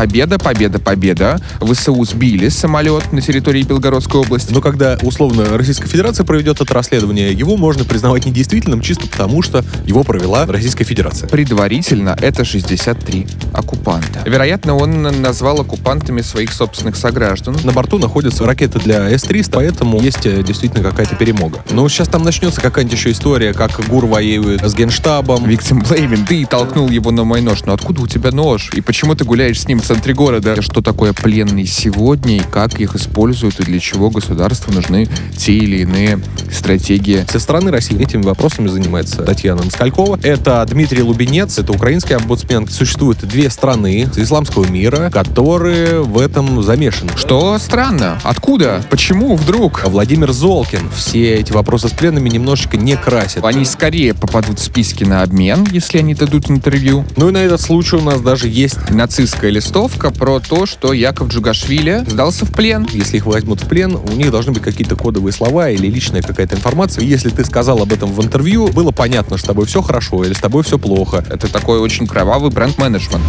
Победа, победа, победа. ВСУ сбили самолет на территории Белгородской области. Но когда, условно, Российская Федерация проведет это расследование, его можно признавать недействительным чисто потому, что его провела Российская Федерация. Предварительно это 63 оккупанта. Вероятно, он назвал оккупантами своих собственных сограждан. На борту находятся ракеты для С-300, поэтому есть э, действительно какая-то перемога. Но сейчас там начнется какая-нибудь еще история, как ГУР воюет с Генштабом. Виктим Блеймин, ты толкнул его на мой нож. Но откуда у тебя нож? И почему ты гуляешь с ним центре города? Что такое пленный сегодня и как их используют и для чего государству нужны те или иные стратегии? Со стороны России этими вопросами занимается Татьяна Москалькова. Это Дмитрий Лубенец, это украинский омбудсмен. Существует две страны исламского мира, которые в этом замешаны. Что странно? Откуда? Почему вдруг? Владимир Золкин. Все эти вопросы с пленными немножечко не красят. Они скорее попадут в списки на обмен, если они дадут интервью. Ну и на этот случай у нас даже есть Нацистская листовка про то, что Яков Джугашвили сдался в плен. если их возьмут в плен, у них должны быть какие-то кодовые слова или личная какая-то информация. Если ты сказал об этом в интервью, было понятно, что с тобой все хорошо или с тобой все плохо. Это такой очень кровавый бренд-менеджмент.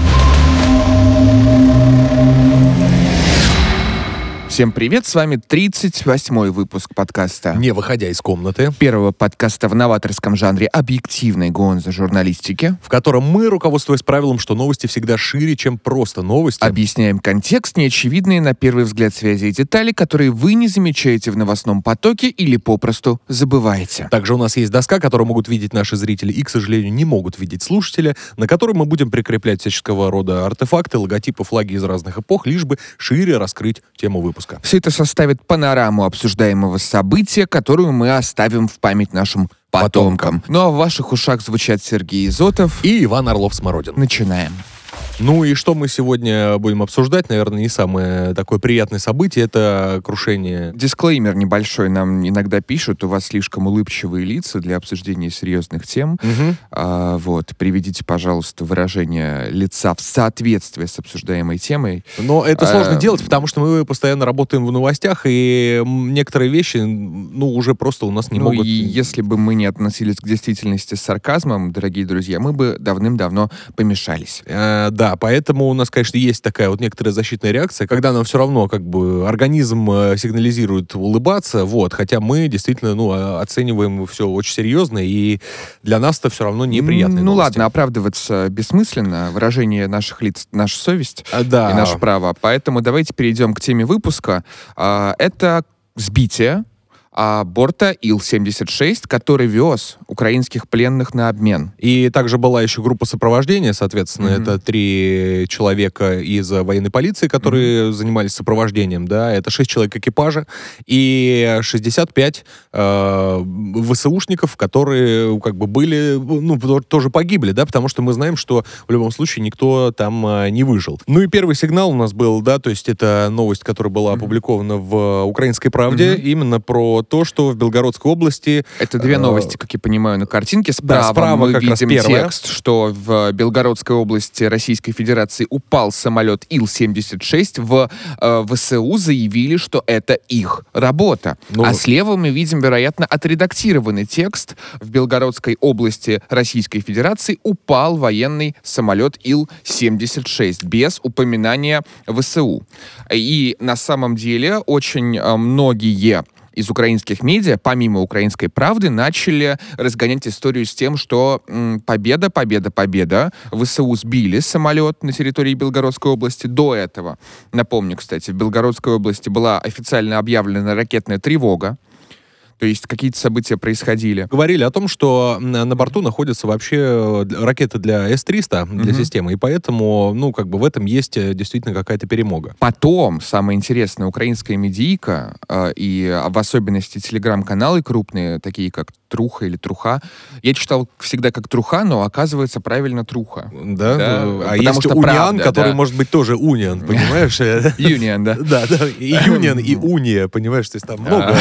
Всем привет, с вами 38-й выпуск подкаста. Не выходя из комнаты, Первого подкаста в новаторском жанре объективной гонзо журналистики. в котором мы, руководствуясь правилом, что новости всегда шире, чем просто новости, Объясняем контекст, неочевидные на первый взгляд связи и детали, которые вы не замечаете в новостном потоке или попросту забываете. Также у нас есть доска, которую могут видеть наши зрители и, к сожалению, не могут видеть слушатели, на которой мы будем прикреплять всяческого рода артефакты, логотипы, флаги из разных эпох, лишь бы шире раскрыть тему выпуска. Все это составит панораму обсуждаемого события, которую мы оставим в память нашим потомкам. Ну а в ваших ушах звучат Сергей Изотов. И Иван Орлов-Смородин. Начинаем. Ну и что мы сегодня будем обсуждать? Наверное, не самое такое приятное событие. Это крушение Дисклеймер небольшой нам иногда пишут. У вас слишком улыбчивые лица для обсуждения серьезных тем. А, вот, приведите, пожалуйста, выражение лица в соответствии с обсуждаемой темой. Но это сложно А, делать, потому что мы постоянно работаем в новостях, и некоторые вещи, ну, уже просто у нас не ну могут... и если бы мы не относились к действительности с сарказмом, дорогие друзья, мы бы давным-давно помешались. Э, да, поэтому у нас, конечно, есть такая вот некоторая защитная реакция, когда нам все равно как бы организм э, сигнализирует улыбаться, вот, хотя мы действительно, ну, оцениваем все очень серьезно, и для нас это все равно неприятно. Ну ладно, оправдываться бессмысленно. Выражение наших лиц — наша совесть А, да. и наше право. Поэтому давайте перейдем к теме выпуска. А, Это сбитие а, борта Ил-76, который вез украинских пленных на обмен. И также была еще группа сопровождения, соответственно, Мгм. это три человека из военной полиции, которые занимались сопровождением, да, это шесть человек экипажа и 65 э, ВСУшников, которые как бы были, ну, то- тоже погибли, да, потому что мы знаем, что в любом случае никто там э, не выжил. Ну и первый сигнал у нас был, да, то есть это новость, которая была Мгм. опубликована в «Украинской правде», Мгм. именно про то, что в Белгородской области Это две Э, новости, как я понимаю, на картинке. Справа, Да, справа мы как раз видим первая. текст, что в Белгородской области Российской Федерации упал самолет Ил-76. В э, ВСУ заявили, что это их работа. Ну, а слева мы видим, вероятно, отредактированный текст. В Белгородской области Российской Федерации упал военный самолет Ил-76 без упоминания ВСУ. И на самом деле очень э, многие из украинских медиа, помимо «Украинской правды», начали разгонять историю с тем, что м, победа, победа, победа. ВСУ сбили самолет на территории Белгородской области. До этого, напомню, кстати, в Белгородской области была официально объявлена ракетная тревога. То есть какие-то события происходили. говорили о том, что на борту находятся вообще э, ракеты для С-300, для Мгм. системы, и поэтому, ну, как бы в этом есть э, действительно какая-то перемога. Потом, самое интересное, украинская медийка э, и в особенности телеграм-каналы крупные, такие как Труха или Труха. Я читал всегда как Труха, но оказывается правильно Труха. Да? Да, а потому есть что Униан, правда, который да. может быть тоже Униан, понимаешь? Union, да. Да, да, и Юнион, и Уния, понимаешь, то есть там много,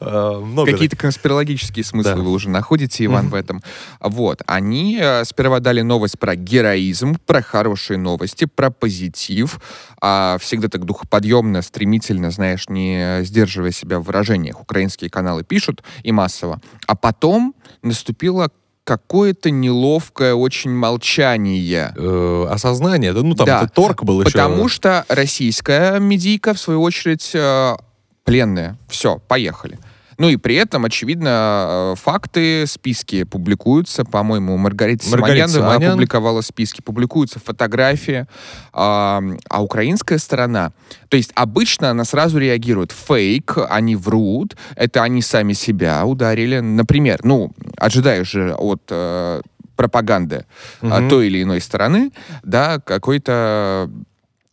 э, много. Какие-то конспирологические смыслы вы уже находите, Иван, в этом. Вот. Они э, сперва дали новость про героизм, про хорошие новости, про позитив. А всегда так духоподъемно, стремительно, знаешь, не сдерживая себя в выражениях. Украинские каналы пишут и массово. А потом наступила какое-то неловкое очень молчание. Э, осознание, да, ну там Да, торг был еще. Потому что российская медийка, в свою очередь, э, пленная. Все, поехали. Ну и при этом, очевидно, э, факты, списки публикуются. По-моему, Маргарита, Маргарита Симонян. опубликовала списки, публикуются фотографии. А, а украинская сторона... То есть обычно она сразу реагирует. Фейк, они врут, это они сами себя ударили. Например, ну, ожидаешь же от э, пропаганды Мгм. той или иной стороны, да, какой-то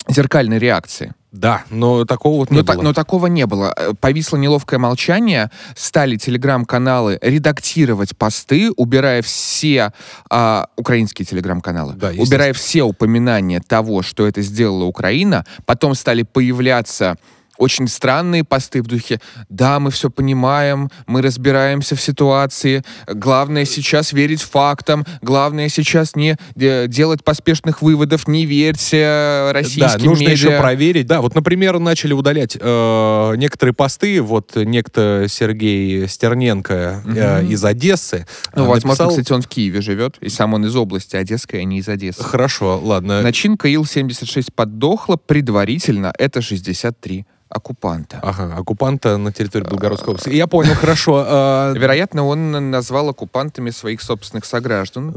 зеркальной реакции. Да, но такого вот не Но, было. но такого не было. Э, Повисло неловкое молчание. Стали телеграм-каналы редактировать посты, убирая все а, украинские телеграм-каналы, Да, убирая все упоминания того, что это сделала Украина. Потом стали появляться очень странные посты в духе «Да, мы все понимаем, мы разбираемся в ситуации, главное сейчас верить фактам, главное сейчас не э, делать поспешных выводов, не верьте российским Да, нужно медиа». еще проверить. Да, вот, например, начали удалять э, некоторые посты. Вот некто Сергей Стерненко э, Мгм. из Одессы Ну, э, возможно, написал- кстати, он в Киеве живет, и сам он из области Одесской, а не из Одессы. Хорошо, ладно. Начинка Ил-76 поддохла, предварительно это 63 оккупанта. Ага, оккупанта на территории Белгородской области. Я понял, хорошо. э, Вероятно, он назвал оккупантами своих собственных сограждан.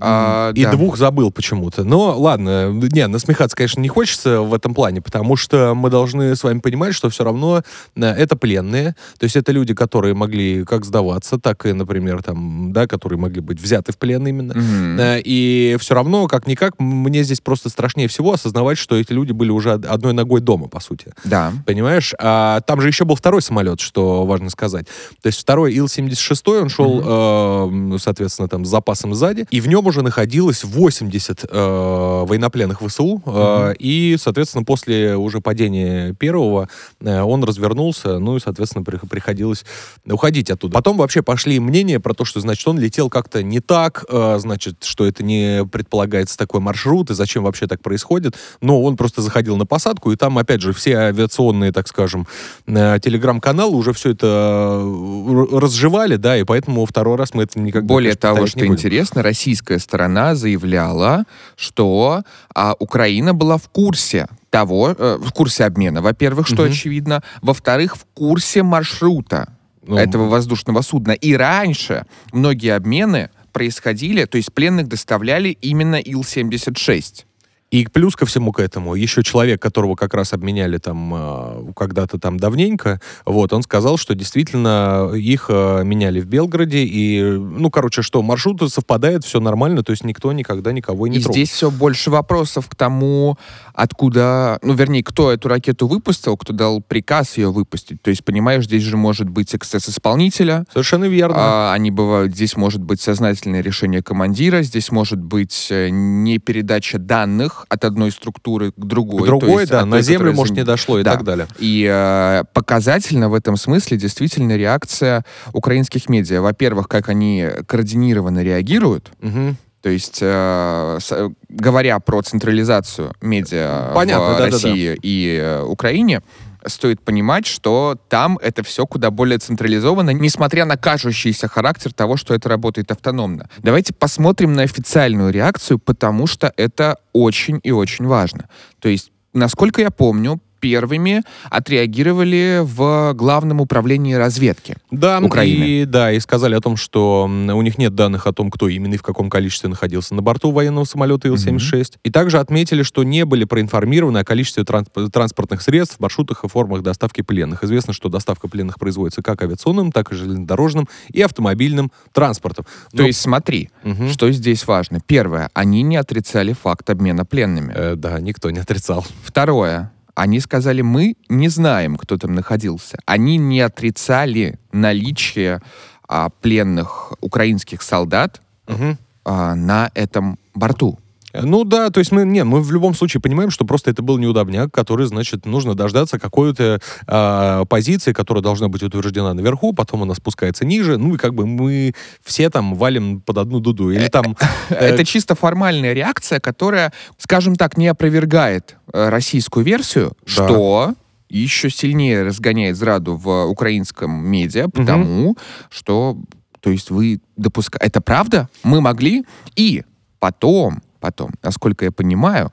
А, И да. двух забыл почему-то. Но ладно, не, насмехаться, конечно, не хочется в этом плане, потому что мы должны с вами понимать, что все равно э, это пленные, то есть это люди, которые могли как сдаваться, так и, например, там, да, которые могли быть взяты в плен именно. Э, И все равно, как-никак, мне здесь просто страшнее всего осознавать, что эти люди были уже од- одной ногой дома, по сути. Да. Понимаешь? А там же еще был второй самолет, что важно сказать. То есть второй Ил-76, он шел, э, м, соответственно, там с запасом сзади, и в нем уже находилось 80 э, военнопленных ВСУ, э, и, соответственно, после уже падения первого э, он развернулся, ну и, соответственно, при- приходилось уходить оттуда. Потом вообще пошли мнения про то, что, значит, он летел как-то не так, э, значит, что это не предполагается такой маршрут, и зачем вообще так происходит. Но он просто заходил на посадку, и там, опять же, все авиационные, так скажем, э, телеграм-каналы уже все это э, разжевали, да, и поэтому второй раз мы это никогда Более того, что интересно, российская сторона заявляла, что а, Украина была в курсе того, э, в курсе обмена, во-первых, что Мгм. очевидно, во-вторых, в курсе маршрута Ну, этого воздушного судна. И раньше многие обмены происходили, то есть пленных доставляли именно Ил-76. И плюс ко всему к этому, еще человек, которого как раз обменяли там э, когда-то там давненько, вот, он сказал, что действительно их э, меняли в Белгороде, и, ну, короче, что маршруты совпадают, все нормально, то есть никто никогда никого не И трогал. здесь все больше вопросов к тому, откуда, ну, вернее, кто эту ракету выпустил, кто дал приказ ее выпустить. То есть, понимаешь, здесь же может быть эксцесс исполнителя, Совершенно верно. а, они бывают, здесь может быть сознательное решение командира, здесь может быть э, не передача данных от одной структуры к другой. К другой, есть да, на той, землю, может, за- не дошло и Да. так далее. И э, показательно в этом смысле действительно реакция украинских медиа. Во-первых, как они координированно реагируют, Мгм. то есть, э, с- говоря про централизацию медиа Понятно, в да-да-да. России и э, Украине, стоит понимать, что там это все куда более централизовано, несмотря на кажущийся характер того, что это работает автономно. Давайте посмотрим на официальную реакцию, потому что это очень и очень важно. То есть, насколько я помню, первыми отреагировали в Главном управлении разведки. Да, Украины. и да, и сказали о том, что у них нет данных о том, кто именно и в каком количестве находился на борту военного самолета Ил-76. И также отметили, что не были проинформированы о количестве трансп- транспортных средств, маршрутах и формах доставки пленных. Известно, что доставка пленных производится как авиационным, так и железнодорожным и автомобильным транспортом. То Но- есть, смотри, Мгм. что здесь важно. Первое, они не отрицали факт обмена пленными. Э, да, никто не отрицал. Второе, они сказали, мы не знаем, кто там находился. Они не отрицали наличие а, пленных украинских солдат Мгм. а, на этом борту. Ну да, то есть мы, не, мы в любом случае понимаем, что просто это был неудобняк, который, значит, нужно дождаться какой-то а, позиции, которая должна быть утверждена наверху, потом она спускается ниже, ну и как бы мы все там валим под одну дуду. Или там... э, Это чисто формальная реакция, которая, скажем так, не опровергает э, российскую версию, что еще сильнее разгоняет зраду в украинском медиа, потому что То есть вы допускаете... Это правда? Мы могли? И потом, потом, насколько я понимаю,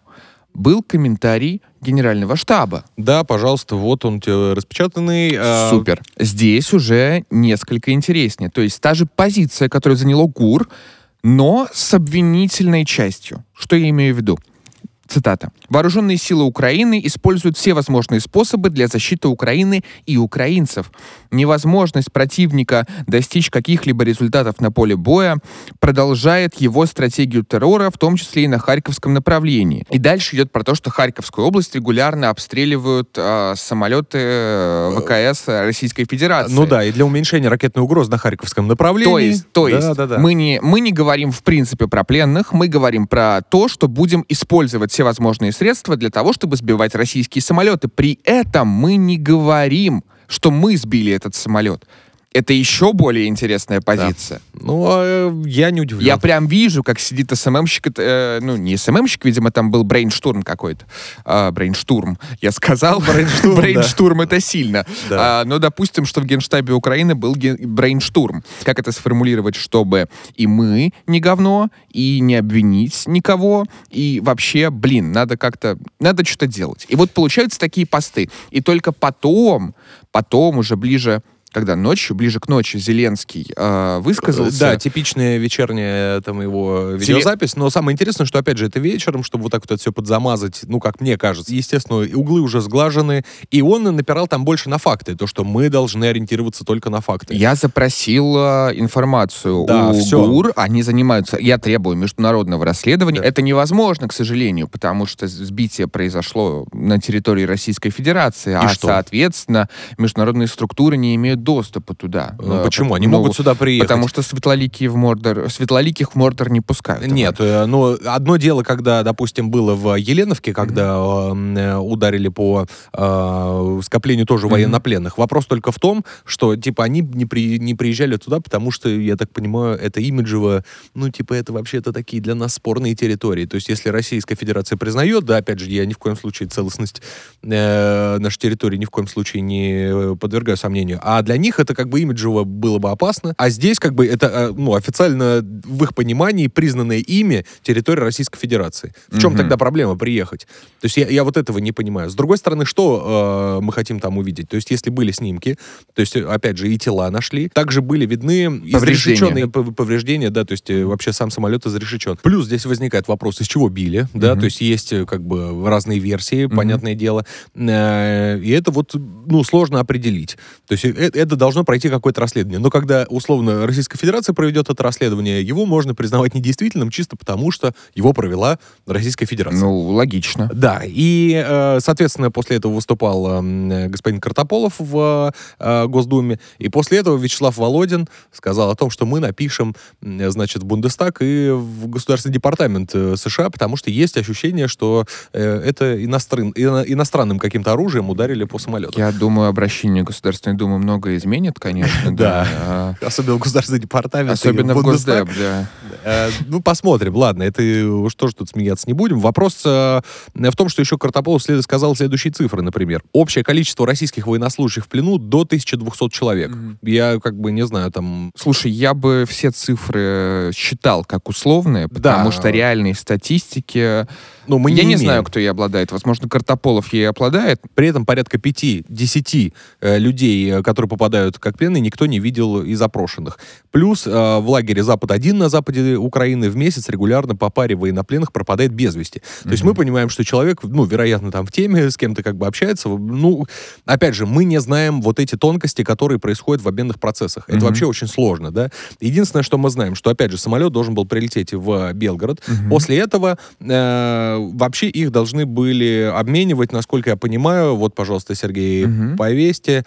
был комментарий генерального штаба. Да, пожалуйста, вот он тебе распечатанный. а, Супер. Здесь уже несколько интереснее. То есть та же позиция, которую заняло ГУР, но с обвинительной частью. Что я имею в виду? Цитата. «Вооруженные силы Украины используют все возможные способы для защиты Украины и украинцев. Невозможность противника достичь каких-либо результатов на поле боя продолжает его стратегию террора, в том числе и на Харьковском направлении». И дальше идет про то, что Харьковскую область регулярно обстреливают э, самолеты э, ВКС Российской Федерации. Ну да, и для уменьшения ракетной угрозы на Харьковском направлении. То есть, то есть да, да, да. Мы, не, мы не говорим в принципе про пленных, мы говорим про то, что будем использовать все возможные средства для того, чтобы сбивать российские самолеты. При этом мы не говорим, что мы сбили этот самолет. Это еще более интересная позиция. Ну, а, э, я не удивлен. Я прям вижу, как сидит СММщик, э, ну, не СММщик, видимо, там был брейнштурм какой-то. А, брейнштурм, я сказал. Брейнштурм, да. Брейнштурм это сильно. Да. А, но допустим, что в Генштабе Украины был ген- брейнштурм. Как это сформулировать, чтобы и мы не говно, и не обвинить никого, и вообще, блин, надо как-то, надо что-то делать. И вот получаются такие посты. И только потом, потом уже ближе когда ночью, ближе к ночи, Зеленский э, высказался. Да, типичная вечерняя там его видеозапись. Но самое интересное, что опять же это вечером, чтобы вот так вот это все подзамазать, ну, как мне кажется. Естественно, и углы уже сглажены. И он напирал там больше на факты. То, что мы должны ориентироваться только на факты. Я запросил э, информацию Да, у всё. ГУР, они занимаются, я требую международного расследования. Да. Это невозможно, к сожалению, потому что сбитие произошло на территории Российской Федерации, а, что? соответственно, международные структуры не имеют доступа туда. Ну, Э, почему? Они ну, могут сюда приехать. Потому что светлоликие в Мордор, светлоликих в Мордор не пускают. Нет, э, но одно дело, когда, допустим, было в Еленовке, когда м, э, ударили по э, скоплению тоже военнопленных. Вопрос только в том, что, типа, они не, при, не приезжали туда, потому что, я так понимаю, это имиджево, ну, типа, это вообще-то такие для нас спорные территории. То есть, если Российская Федерация признает, да, опять же, я ни в коем случае целостность э, нашей территории ни в коем случае не подвергаю сомнению, а для них это как бы имиджево было бы опасно, а здесь как бы это, э, ну, официально в их понимании признанное ими территория Российской Федерации. В чем Мгм. тогда проблема приехать? То есть я, я вот этого не понимаю. С другой стороны, что э, мы хотим там увидеть? То есть если были снимки, то есть, э, опять же, и тела нашли, также были видны изрешеченные пов- повреждения, да, то есть э, вообще сам самолет изрешечен. Плюс здесь возникает вопрос, из чего били, да, то есть есть как бы разные версии, Мгм. понятное дело, Э, и это вот, ну, сложно определить. То есть э- это должно пройти какое-то расследование. Но когда, условно, Российская Федерация проведет это расследование, его можно признавать недействительным чисто потому, что его провела Российская Федерация. Ну, логично. Да, и, э, соответственно, после этого выступал э, господин Картополов в э, Госдуме, и после этого Вячеслав Володин сказал о том, что мы напишем, значит, в Бундестаг и в Государственный департамент США, потому что есть ощущение, что это иностран- ино- иностранным каким-то оружием ударили по самолету. Я думаю, обращение Государственной Думы многое изменит, конечно. Да. а, Особенно в Государственный департамент. Особенно в. Госдеп, да. Э, Ну, посмотрим. Ладно, это уж тоже тут смеяться не будем. Вопрос э, в том, что еще Картополов сказал следующие цифры, например. Общее количество российских военнослужащих в плену до 1200 человек. Я как бы не знаю, там... Слушай, я бы все цифры считал как условные, потому что реальной статистики... Ну, мы я не, имеем. знаю, кто ей обладает. Возможно, Картополов ей обладает. При этом порядка 5-10 э, людей, э, которые попадают как пленные, никто не видел из опрошенных. Плюс э, в лагере Запад-1 на западе Украины в месяц регулярно по паре военнопленных пропадает без вести. То есть мы понимаем, что человек, ну, вероятно, там в теме, с кем-то как бы общается. Ну, опять же, мы не знаем вот эти тонкости, которые происходят в обменных процессах. Это Мгм. вообще очень сложно, да. Единственное, что мы знаем, что, опять же, самолет должен был прилететь в Белгород. Мгм. После этого э, вообще их должны были обменивать, насколько я понимаю. Вот, пожалуйста, Сергей, Мгм. повесьте.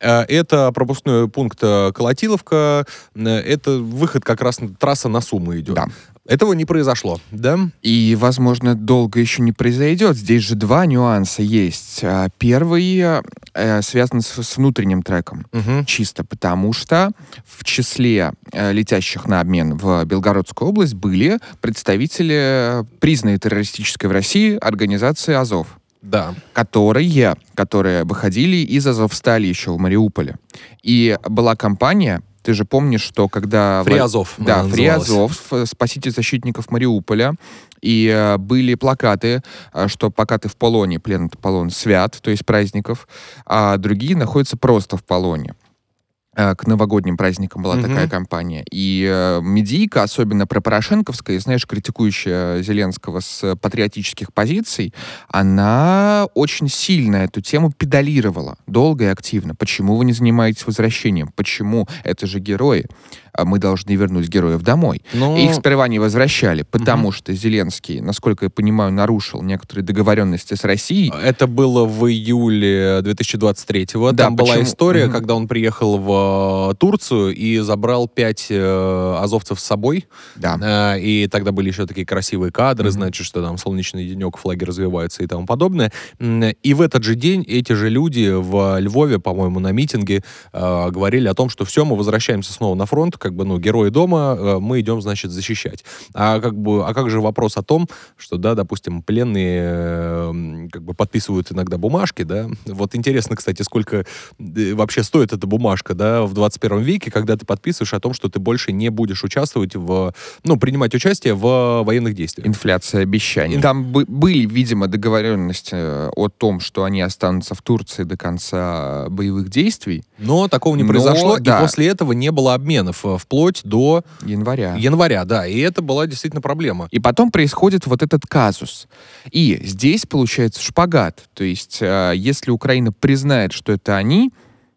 Э, Это пропускной пункт э, Колотиловка. Э, Это выход как раз трасса на Сумму идет. Да. Этого не произошло, да? И, возможно, долго еще не произойдет. Здесь же два нюанса есть. А, Первый э, связан с, с внутренним треком. Мгм. Чисто потому что в числе э, летящих на обмен в Белгородскую область были представители э, признанной террористической в России организации «Азов», Да. которые, которые выходили из «Азовстали» еще в Мариуполе. И была компания, Ты же помнишь, что когда... Фриазов. Да, Фриазов, э, спаситель защитников Мариуполя. И э, были плакаты, э, что пока ты в полоне, плен полон свят, то есть праздников, а другие находятся просто в полоне. Э, К новогодним праздникам была Мгм. такая кампания. И э, медийка, особенно про Порошенковская, знаешь, критикующая Зеленского с патриотических позиций, она очень сильно эту тему педалировала, долго и активно. Почему вы не занимаетесь возвращением? Почему? Это же герои. А Мы должны вернуть героев домой. Ну, И их сперва не возвращали, потому что Зеленский, насколько я понимаю, нарушил некоторые договоренности с Россией. Это было в июле 2023-го. Да, Там была почему? история, Мгм. когда он приехал в э, Турцию и забрал пять э, азовцев с собой. Да. Э, И тогда были еще такие красивые кадры, Мгм. значит, что там солнечный денек, флаги развиваются и тому подобное. И в этот же день эти же люди в Львове, по-моему, на митинге э, говорили о том, что все, мы возвращаемся снова на фронт, как бы, ну, герои дома, э, мы идем, значит, защищать. А как бы, а как же вопрос о том, что, да, допустим, пленные э, м, как бы подписывают иногда бумажки, да? Вот интересно, кстати, сколько э, вообще стоит эта бумажка, да, в 21 веке, когда ты подписываешь о том, что ты больше не будешь участвовать в, ну, принимать участие в военных действиях. Инфляция обещаний. Там бы- были, видимо, договоренности э, о том, что они останутся в Турции до конца боевых действий Но такого не Но, произошло, да. и после этого не было обменов э, вплоть до января. января, да, и это была действительно проблема. И потом происходит вот этот казус. И здесь получается шпагат. То есть, э, если Украина признает, что это они,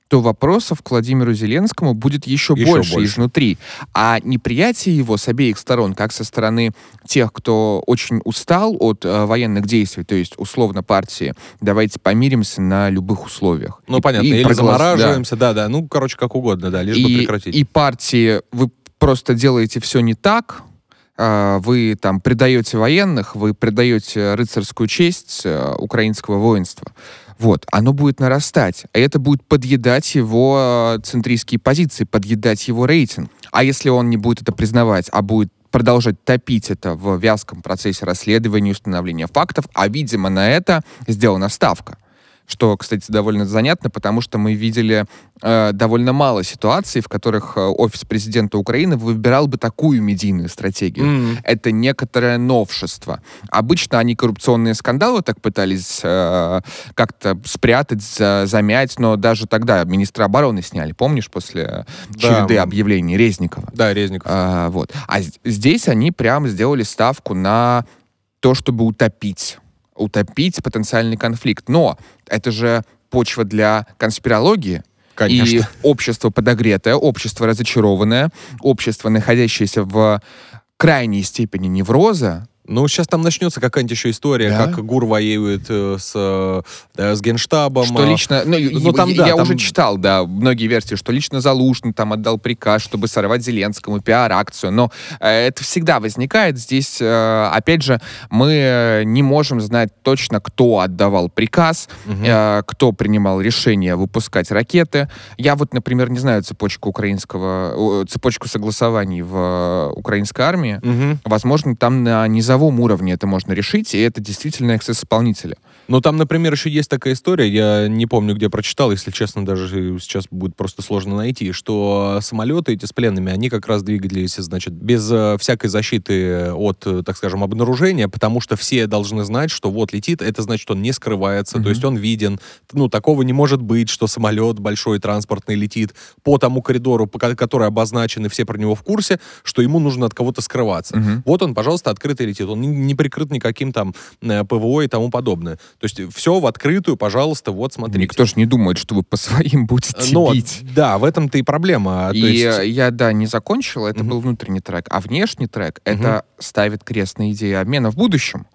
то вопросов к Владимиру Зеленскому будет еще, Еще больше, больше. изнутри. А неприятие его с обеих сторон, как со стороны тех, кто очень устал от э, военных действий, то есть условно партии, давайте помиримся на любых условиях. Ну, И- понятно, и или да. замораживаемся, да-да, ну, короче, как угодно, да, лишь бы и, прекратить. и партии, вы просто делаете все не так, а, вы там предаете военных, вы предаете рыцарскую честь э, украинского воинства. Вот, оно будет нарастать, а это будет подъедать его э, центристские позиции, подъедать его рейтинг. А если он не будет это признавать, а будет продолжать топить это в вязком процессе расследования и установления фактов, а, видимо, на это сделана ставка. Что, кстати, довольно занятно, потому что мы видели э, довольно мало ситуаций, в которых э, офис президента Украины выбирал бы такую медийную стратегию. М. Это некоторое новшество. Обычно они коррупционные скандалы так пытались э, как-то спрятать, за- замять, но даже тогда министра обороны сняли, помнишь, после Да. череды объявлений Резникова. Да, Резников. А, вот. А здесь они прям сделали ставку на то, чтобы утопить. Утопить потенциальный конфликт. Но это же почва для конспирологии. Конечно. И общество подогретое, общество разочарованное, общество, находящееся в крайней степени невроза, Ну, сейчас там начнется какая-нибудь еще история, Да? как ГУР воюет э, с, э, с Генштабом. Что а, лично, ну, ну, там, я, да, я там- уже читал, да, многие версии, что лично Залужный там отдал приказ, чтобы сорвать Зеленскому пиар-акцию, но э, это всегда возникает. Здесь, э, опять же, мы э, не можем знать точно, кто отдавал приказ, э, кто принимал решение выпускать ракеты. Я вот, например, не знаю цепочку украинского, э, цепочку согласований в э, украинской армии. Мгм. Возможно, там на низовом уровне это можно решить, и это действительно эксцесс-исполнители. Ну, там, например, еще есть такая история, я не помню, где прочитал, если честно, даже сейчас будет просто сложно найти, что самолеты эти с пленными, они как раз двигались, значит, без э, всякой защиты от, э, так скажем, обнаружения, потому что все должны знать, что вот летит, это значит, он не скрывается, Мгм. то есть он виден. Ну, такого не может быть, что самолет большой транспортный летит по тому коридору, по ко- который обозначен, и все про него в курсе, что ему нужно от кого-то скрываться. Мгм. Вот он, пожалуйста, открытый летит. Он не, прикрыт никаким там э, ПВО и тому подобное. То есть все в открытую, пожалуйста, вот смотрите. Никто же не думает, что вы по своим будете Но, бить. да, в этом-то и проблема. И есть, я, да, не закончил, это Мгм. был внутренний трек. А внешний трек, это ставит крест на идее обмена в будущем.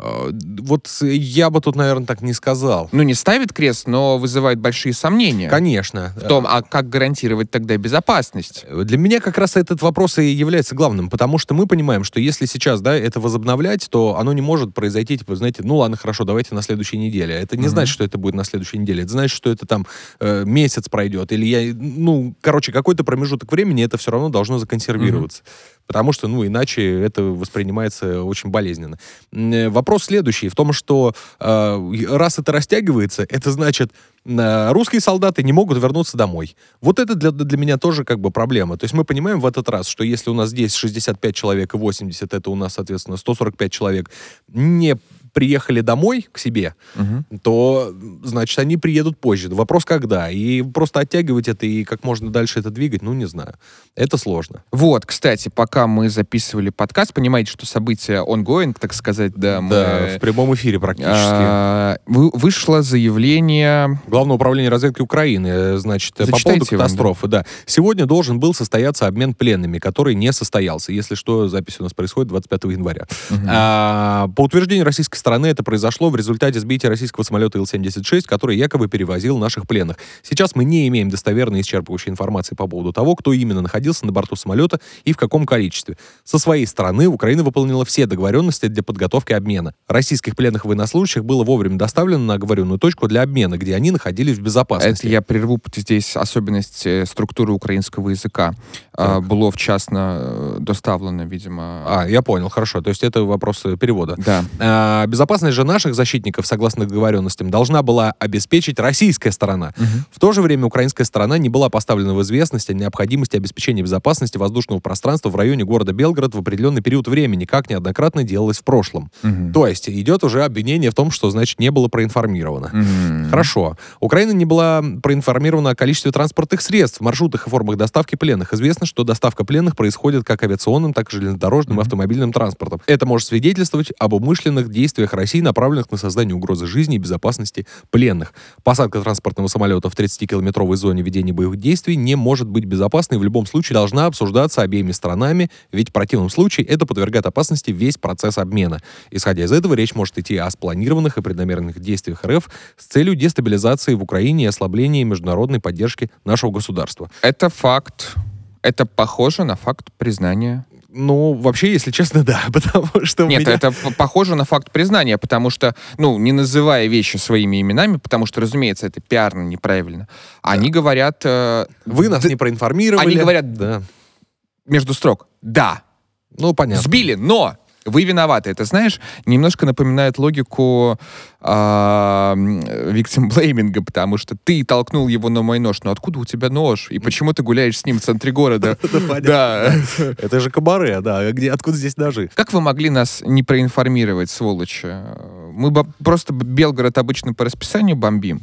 Э, вот я бы тут, наверное, так не сказал. Ну, не ставит крест, но вызывает большие сомнения Конечно. в том, а как гарантировать тогда безопасность. Э, Для меня как раз этот вопрос и является главным, потому что мы понимаем, что если сейчас, да, это возобновлять, то оно не может произойти, типа, знаете, ну ладно, хорошо, давайте на следующей неделе. Это не Мгм. значит, что это будет на следующей неделе. Это значит, что это там э, месяц пройдет. Или я, ну, короче, какой-то промежуток времени это все равно должно законсервироваться. Потому что, ну, иначе это воспринимается очень болезненно. Э, вопрос следующий, в том, что э, раз это растягивается, это значит, э, русские солдаты не могут вернуться домой. Вот это для, для меня тоже как бы проблема. То есть мы понимаем в этот раз, что если у нас здесь 65 человек и 80, это у нас, соответственно, 145 человек, не приехали домой к себе, Мгм. то, значит, они приедут позже. Вопрос, когда. И просто оттягивать это и как можно дальше это двигать, ну, не знаю. Это сложно. Вот, кстати, пока мы записывали подкаст, понимаете, что события ongoing, так сказать, да, мы... Да, в прямом эфире практически. а, вы- вышло заявление... Главное управление разведки Украины, э, значит, э, по Зачитайте поводу вам, да. катастрофы, да. Сегодня должен был состояться обмен пленными, который не состоялся. Если что, запись у нас происходит 25 января. А, по утверждению российской стороны, это произошло в результате сбития российского самолета Ил-76, который якобы перевозил наших пленных. Сейчас мы не имеем достоверной исчерпывающей информации по поводу того, кто именно находился на борту самолета и в каком количестве. Со своей стороны, Украина выполнила все договоренности для подготовки обмена. Российских пленных военнослужащих было вовремя доставлено на оговоренную точку для обмена, где они находились в безопасности. Это я прерву здесь особенность э, структуры украинского языка. А, Было вчасно э, доставлено, видимо... А, я понял, хорошо. То есть это вопрос э, перевода. Да. А, безопасность же наших защитников, согласно договоренностям, должна была обеспечить российская сторона. В то же время украинская сторона не была поставлена в известность о необходимости обеспечения безопасности воздушного пространства в районе города Белгород в определенный период времени, как неоднократно делалось в прошлом. Мгм. То есть идет уже обвинение в том, что, значит, не было проинформировано. Мгм. Хорошо. Украина не была проинформирована о количестве транспортных средств, маршрутах и формах доставки пленных. Известно, что доставка пленных происходит как авиационным, так и железнодорожным и автомобильным транспортом. Это может свидетельствовать об умышленных действиях России, направленных на создание угрозы жизни и безопасности пленных. Посадка транспортного самолета в 30-километровой зоне ведения боевых действий не может быть безопасной и в любом случае должна обсуждаться обеими сторонами, ведь в противном случае это подвергает опасности весь процесс обмена. Исходя из этого, речь может идти о спланированных и преднамеренных действиях РФ с целью дестабилизации в Украине и ослабления международной поддержки нашего государства. Это факт. Это похоже на факт признания. Ну, вообще, если честно, да, потому что Нет, меня... это похоже на факт признания, потому что, ну, не называя вещи своими именами, потому что, разумеется, это пиарно неправильно. Они говорят э, Вы нас д- не проинформировали. Они говорят- Да. между строк. Да, Ну, понятно. сбили, но вы виноваты. Это, знаешь, немножко напоминает логику а, м, victim блейминга, потому что ты толкнул его на мой нож. Но откуда у тебя нож? И почему ты гуляешь с ним в центре города? Да. Это же кабаре, да. Где, откуда здесь ножи? Как вы могли нас не проинформировать, сволочи? Мы просто Белгород обычно по расписанию бомбим.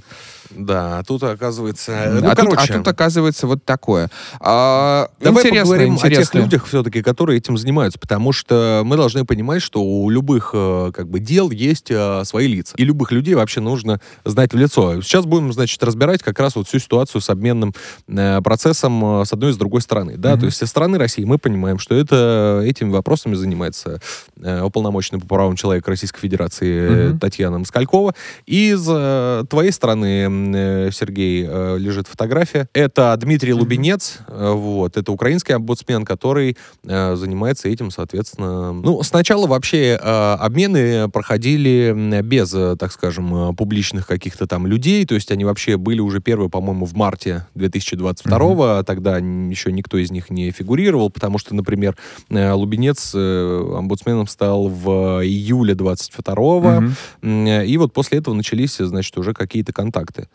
Да, а тут оказывается... Ну, а, тут, а короче, тут оказывается вот такое. А, Давай интересно, поговорим о тех интересно. людях все-таки, которые этим занимаются, потому что мы должны понимать, что у любых э, как бы дел есть э, свои лица, и любых людей вообще нужно знать в лицо. Сейчас будем, значит, разбирать как раз вот всю ситуацию с обменным э, процессом с одной и с другой стороны, да, Мгм. то есть со стороны России мы понимаем, что это этими вопросами занимается уполномоченный по правам человека Российской Федерации Мгм. Татьяна Москалькова. Из э, твоей стороны, Сергей, э, лежит фотография. Это Дмитрий Мгм. Лубенец, э, вот, это украинский омбудсмен, который э, занимается этим, соответственно. Ну, сначала вообще э, обмены проходили без, э, так скажем, э, публичных каких-то там людей, то есть они вообще были уже первые, по-моему, в марте 2022 тогда н- еще никто из них не фигурировал, потому что, например, э, Лубенец э, омбудсменом стал в июле 22 Мгм. М, э, И вот после этого начались, значит, уже какие-то контакты.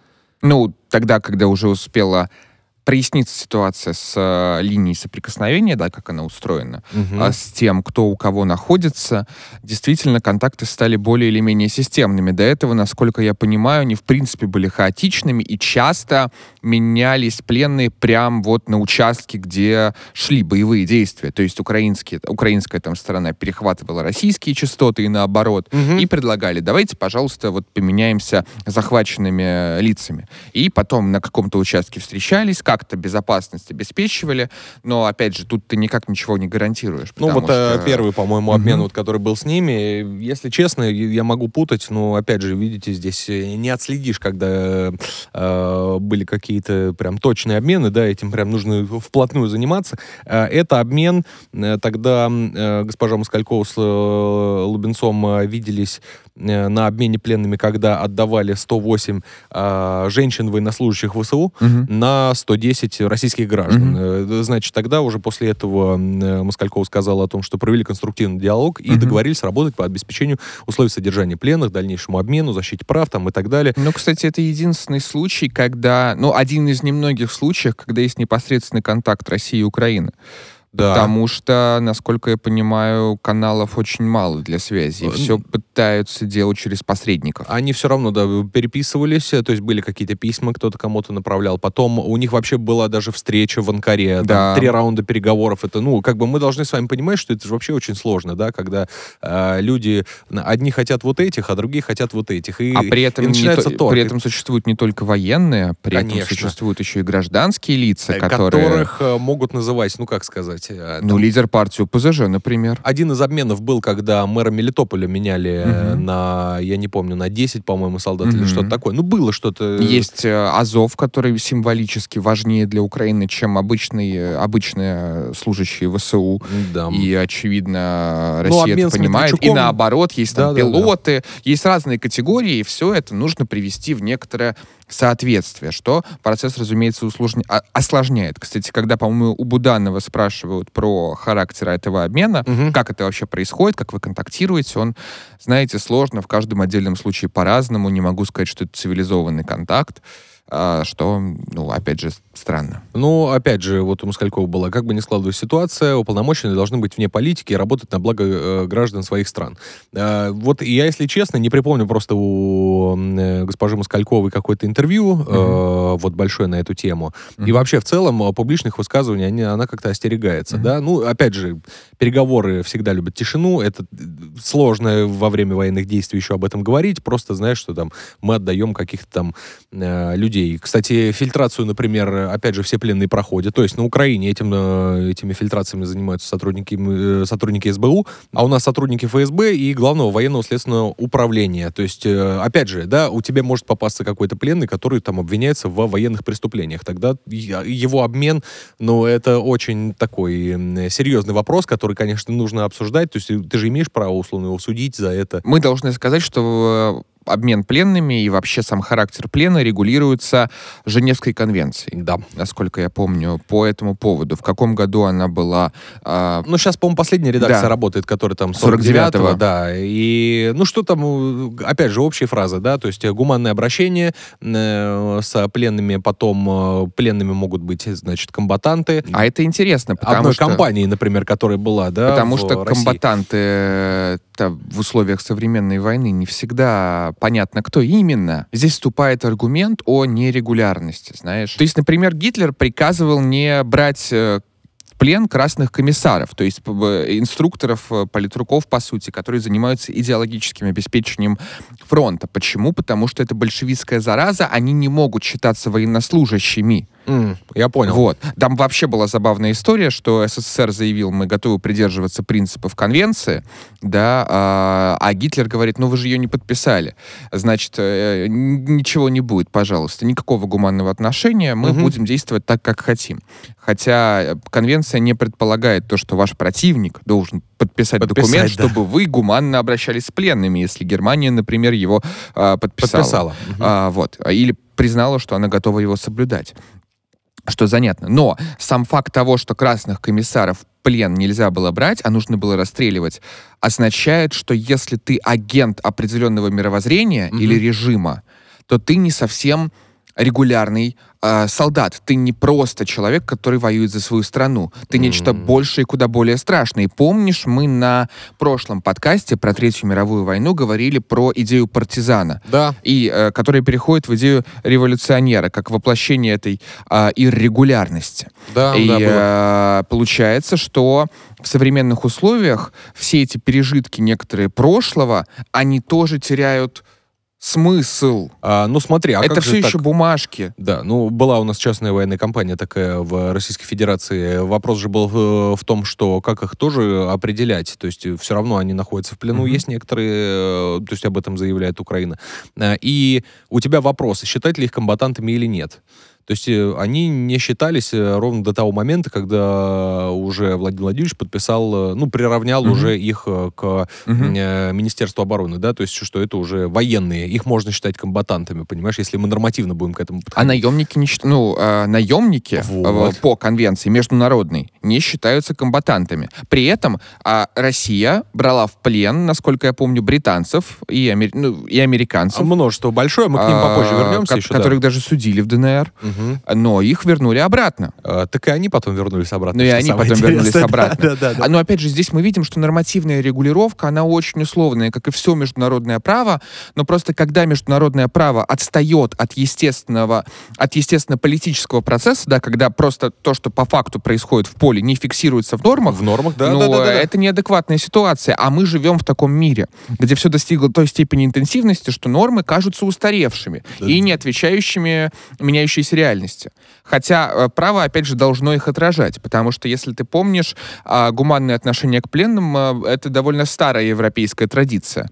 Ну, тогда, когда уже успела проясниться ситуация с э, линией соприкосновения, да, как она устроена, Мгм. а с тем, кто у кого находится, действительно контакты стали более или менее системными. До этого, насколько я понимаю, они в принципе были хаотичными и часто менялись пленные прям вот на участке, где шли боевые действия. То есть украинские, украинская там сторона перехватывала российские частоты и наоборот. Мгм. И предлагали, давайте, пожалуйста, вот поменяемся захваченными лицами. И потом на каком-то участке встречались, как-то безопасность обеспечивали, но, опять же, тут ты никак ничего не гарантируешь. Ну, вот э, что- первый, по-моему, обмен, Мгм. вот, который был с ними. Если честно, я могу путать, но, опять же, видите, здесь э, не отследишь, когда э, были какие-то прям точные обмены, да, этим прям нужно вплотную заниматься. Э, это обмен, тогда э, госпожа Москалькова с э, Лубенцом виделись на обмене пленными, когда отдавали 108 э, женщин военнослужащих ВСУ Мгм. на 110 российских граждан. Э, Значит, тогда уже после этого э, Москальков сказал о том, что провели конструктивный диалог и Мгм. договорились работать по обеспечению условий содержания пленных, дальнейшему обмену, защите прав там и так далее. Ну, кстати, это единственный случай, когда... Ну, один из немногих случаев, когда есть непосредственный контакт России и Украины. Да. Потому что, насколько я понимаю, каналов очень мало для связи. И Э, все пытаются делать через посредников. Они все равно, да, переписывались, э, то есть были какие-то письма, кто-то кому-то направлял. Потом у них вообще была даже встреча в Анкаре, там, Да. три раунда переговоров. Это, ну, как бы мы должны с вами понимать, что это же вообще очень сложно, да, когда э, люди, одни хотят вот этих, а другие хотят вот этих. И, А при этом, и не начинается то- торг. при этом существуют не только военные, при Конечно. этом существуют еще и гражданские лица, Э, которые... которых э, могут называть, ну, как сказать... э, Ну, там, лидер партии УПЗЖ, например. Один из обменов был, когда мэра Мелитополя меняли Мгм. на, я не помню, на 10, по-моему, солдат или Мгм. что-то такое. Ну, было что-то... Есть э, Азов, который символически важнее для Украины, чем обычные, обычные служащие ВСУ. Да. И, очевидно, Ну, Россия обмен это понимает. И наоборот, есть там Да-да-да. пилоты, есть разные категории, и все это нужно привести в некоторое соответствие, что процесс, разумеется, усложня- а- осложняет. Кстати, когда, по-моему, у Буданова спрашивают про характер этого обмена, Мгм. как это вообще происходит, как вы контактируете, он, знаете, сложно, в каждом отдельном случае по-разному, не могу сказать, что это цивилизованный контакт, а, что, ну, опять же, странно. Ну, опять же, вот у Москалькова была, как бы ни складывалась ситуация, уполномоченные должны быть вне политики и работать на благо э, граждан своих стран. Э, вот я, если честно, не припомню просто у э, госпожи Москальковой какое-то интервью, э, вот большое на эту тему. И Мгм. вообще, в целом, э, публичных высказываний они, она как-то остерегается, Мгм. да. Ну, опять же, переговоры всегда любят тишину, это э, сложно во время военных действий еще об этом говорить, просто знаешь, что там мы отдаем каких-то там э, людей. Кстати, фильтрацию, например, опять же, все пленные проходят. То есть на Украине этим, э, этими фильтрациями занимаются сотрудники, э, сотрудники СБУ, а у нас сотрудники ФСБ и Главного военного следственного управления. То есть, э, опять же, да, у тебя может попасться какой-то пленный, который там обвиняется в военных преступлениях. Тогда его обмен, ну, это очень такой серьезный вопрос, который, конечно, нужно обсуждать. То есть ты же имеешь право, условно, его судить за это. Мы должны сказать, что обмен пленными и вообще сам характер плена регулируется Женевской конвенцией. Да. Насколько я помню, по этому поводу. В каком году она была... а, Ну, сейчас, по-моему, последняя редакция Да. работает, которая там 49-го. 49-го, да. И, ну, что там, э, опять же, общие фразы, да, то есть э, гуманное обращение э, с пленными, потом э, пленными могут быть, значит, комбатанты. а это интересно, потому Одной что... компании, например, которая была, да, Потому что России. комбатанты э, то в условиях современной войны не всегда понятно, кто именно. Здесь вступает аргумент о нерегулярности, знаешь. То есть, например, Гитлер приказывал не брать э, плен красных комиссаров, то есть б- инструкторов, э, политруков, по сути, которые занимаются идеологическим обеспечением фронта. Почему? Потому что это большевистская зараза, они не могут считаться военнослужащими. М, я понял. Вот. Там вообще была забавная история, что СССР заявил, мы готовы придерживаться принципов конвенции, да, а, а Гитлер говорит, ну вы же ее не подписали. Значит, э, ничего не будет, пожалуйста, никакого гуманного отношения, мы Мгм. будем действовать так, как хотим. Хотя э, конвенция не предполагает то, что ваш противник должен подписать, Подписать, документ, да. чтобы вы гуманно обращались с пленными, если Германия, например, его а, подписала. Подписала. Мгм. А, вот. Или признала, что она готова его соблюдать. Что занятно. Но сам факт того, что красных комиссаров в плен нельзя было брать, а нужно было расстреливать, означает, что если ты агент определенного мировоззрения Мгм. или режима, то ты не совсем регулярный а, солдат. Ты не просто человек, который воюет за свою страну. Ты нечто М. большее и куда более страшное. И помнишь, мы на прошлом подкасте про Третью мировую войну говорили про идею партизана Да. и э, которая переходит в идею революционера, как воплощение этой а, иррегулярности. Да, и да, было. э, получается, что в современных условиях все эти пережитки некоторые прошлого, они тоже теряют смысл. А, ну, смотри, а Это все так? еще бумажки. Да, ну была у нас частная военная компания такая в Российской Федерации. Вопрос же был э, в том, что как их тоже определять. То есть все равно они находятся в плену. Мгм. Есть некоторые, э, то есть об этом заявляет Украина. Э, И у тебя вопрос, считать ли их комбатантами или нет. То есть э, они не считались э, ровно до того момента, когда уже Владимир Владимирович подписал, э, ну, приравнял Мгм. уже их к э, Министерству обороны, да, то есть что это уже военные, их можно считать комбатантами, понимаешь, если мы нормативно будем к этому А подходить. наемники не счит- ну, а, наемники Вот. по конвенции международной не считаются комбатантами. При этом а, Россия брала в плен, насколько я помню, британцев и, амер- ну, и американцев. А множество большое, мы к ним попозже а, вернемся ко- еще. да. которых даже судили в ДНР, Мгм. но их вернули обратно. А, так и они потом вернулись обратно. Ну и они потом вернулись обратно. Да, да, да. А, Но опять же, здесь мы видим, что нормативная регулировка, она очень условная, как и все международное право, но просто когда международное право отстает от естественного, от естественно-политического процесса, да, когда просто то, что по факту происходит в поле, не фиксируется в нормах, В нормах, да, ну, да, да, да, да. это неадекватная ситуация, а мы живем в таком мире, где все достигло той степени интенсивности, что нормы кажутся устаревшими Да. и не отвечающими меняющейся реальности. Хотя э, право, опять же, должно их отражать, потому что, если ты помнишь, а, гуманное отношение к пленным э, — это довольно старая европейская традиция.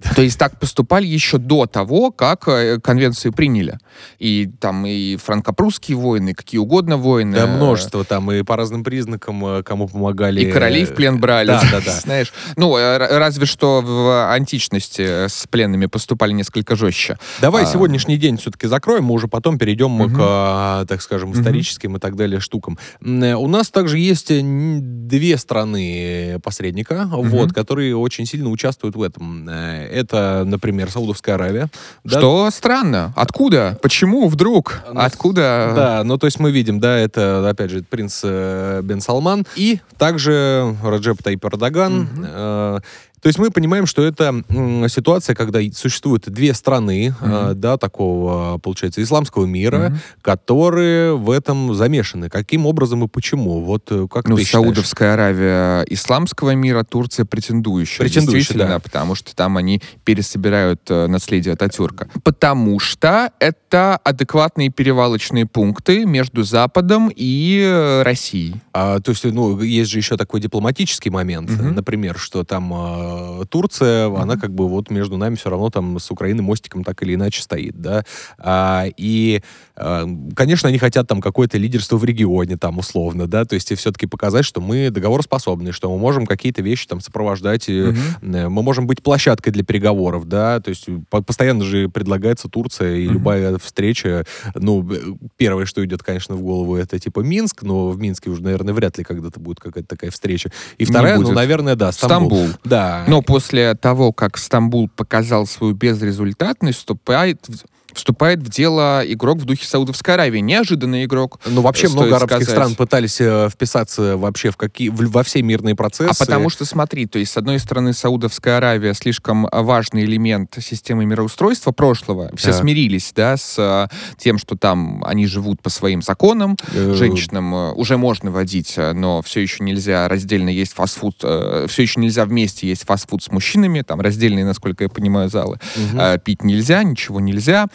То есть так поступали еще до того, как э, конвенцию приняли. И там и франко-прусские войны, какие угодно войны. Да, э, множество там, и по разным признакам, э, кому помогали. и королей в плен брали. Да, да, да. Знаешь, ну, разве что в античности с пленными поступали несколько жестче. Давай А, сегодняшний день все-таки закроем, мы уже потом перейдем Мгм. к, так скажем, историческим и так далее штукам. У нас также есть две страны посредника, вот, которые очень сильно участвуют в этом. Это, например, Саудовская Аравия. да, Что странно. Откуда? Почему вдруг? Ну, Откуда? Да, ну то есть мы видим, да, это, опять же, принц э, Бен Салман и также Раджеп Таип Эрдоган. Мгм. Э, то есть мы понимаем, что это ситуация, когда существуют две страны, Мгм. да, такого, получается, исламского мира, Мгм. которые в этом замешаны. Каким образом и почему? Вот э, как Ну, ты считаешь? Саудовская Аравия исламского мира, Турция претендующая. Претендующая, да. потому что там они пересобирают э, наследие Ататюрка. Потому что это адекватные перевалочные пункты между Западом и э, Россией. А, то есть, ну, есть же еще такой дипломатический момент, Мгм. например, что там э, Турция, она как бы вот между нами все равно там с Украиной мостиком так или иначе стоит, да. А, и, э, конечно, они хотят там какое-то лидерство в регионе, там, условно, да, то есть все-таки показать, что мы договороспособны, что мы можем какие-то вещи там сопровождать, и, э, мы можем быть площадкой для переговоров, да, то есть по- постоянно же предлагается Турция, и Мгм. любая встреча, ну, первое, что идет, конечно, в голову, это типа Минск, но в Минске уже, наверное, вряд ли когда-то будет какая-то такая встреча. И вторая, ну, наверное, да, Стамбул. Стамбул. Да. Но после того, как Стамбул показал свою безрезультатность, вступает, вступает в дело игрок в духе Саудовской Аравии. Неожиданный игрок. Ну, вообще много арабских сказать. стран пытались э, вписаться вообще в какие, в- во все мирные процессы. А потому что, смотри, то есть, с одной стороны, Саудовская Аравия слишком а, важный элемент системы мироустройства прошлого. Все Так. смирились, да, с а, тем, что там они живут по своим законам. Э, Женщинам э, уже можно водить, э, но все еще нельзя раздельно есть фастфуд, все еще нельзя вместе есть фастфуд с мужчинами, там раздельные, насколько я понимаю, залы. Э, пить нельзя, ничего нельзя.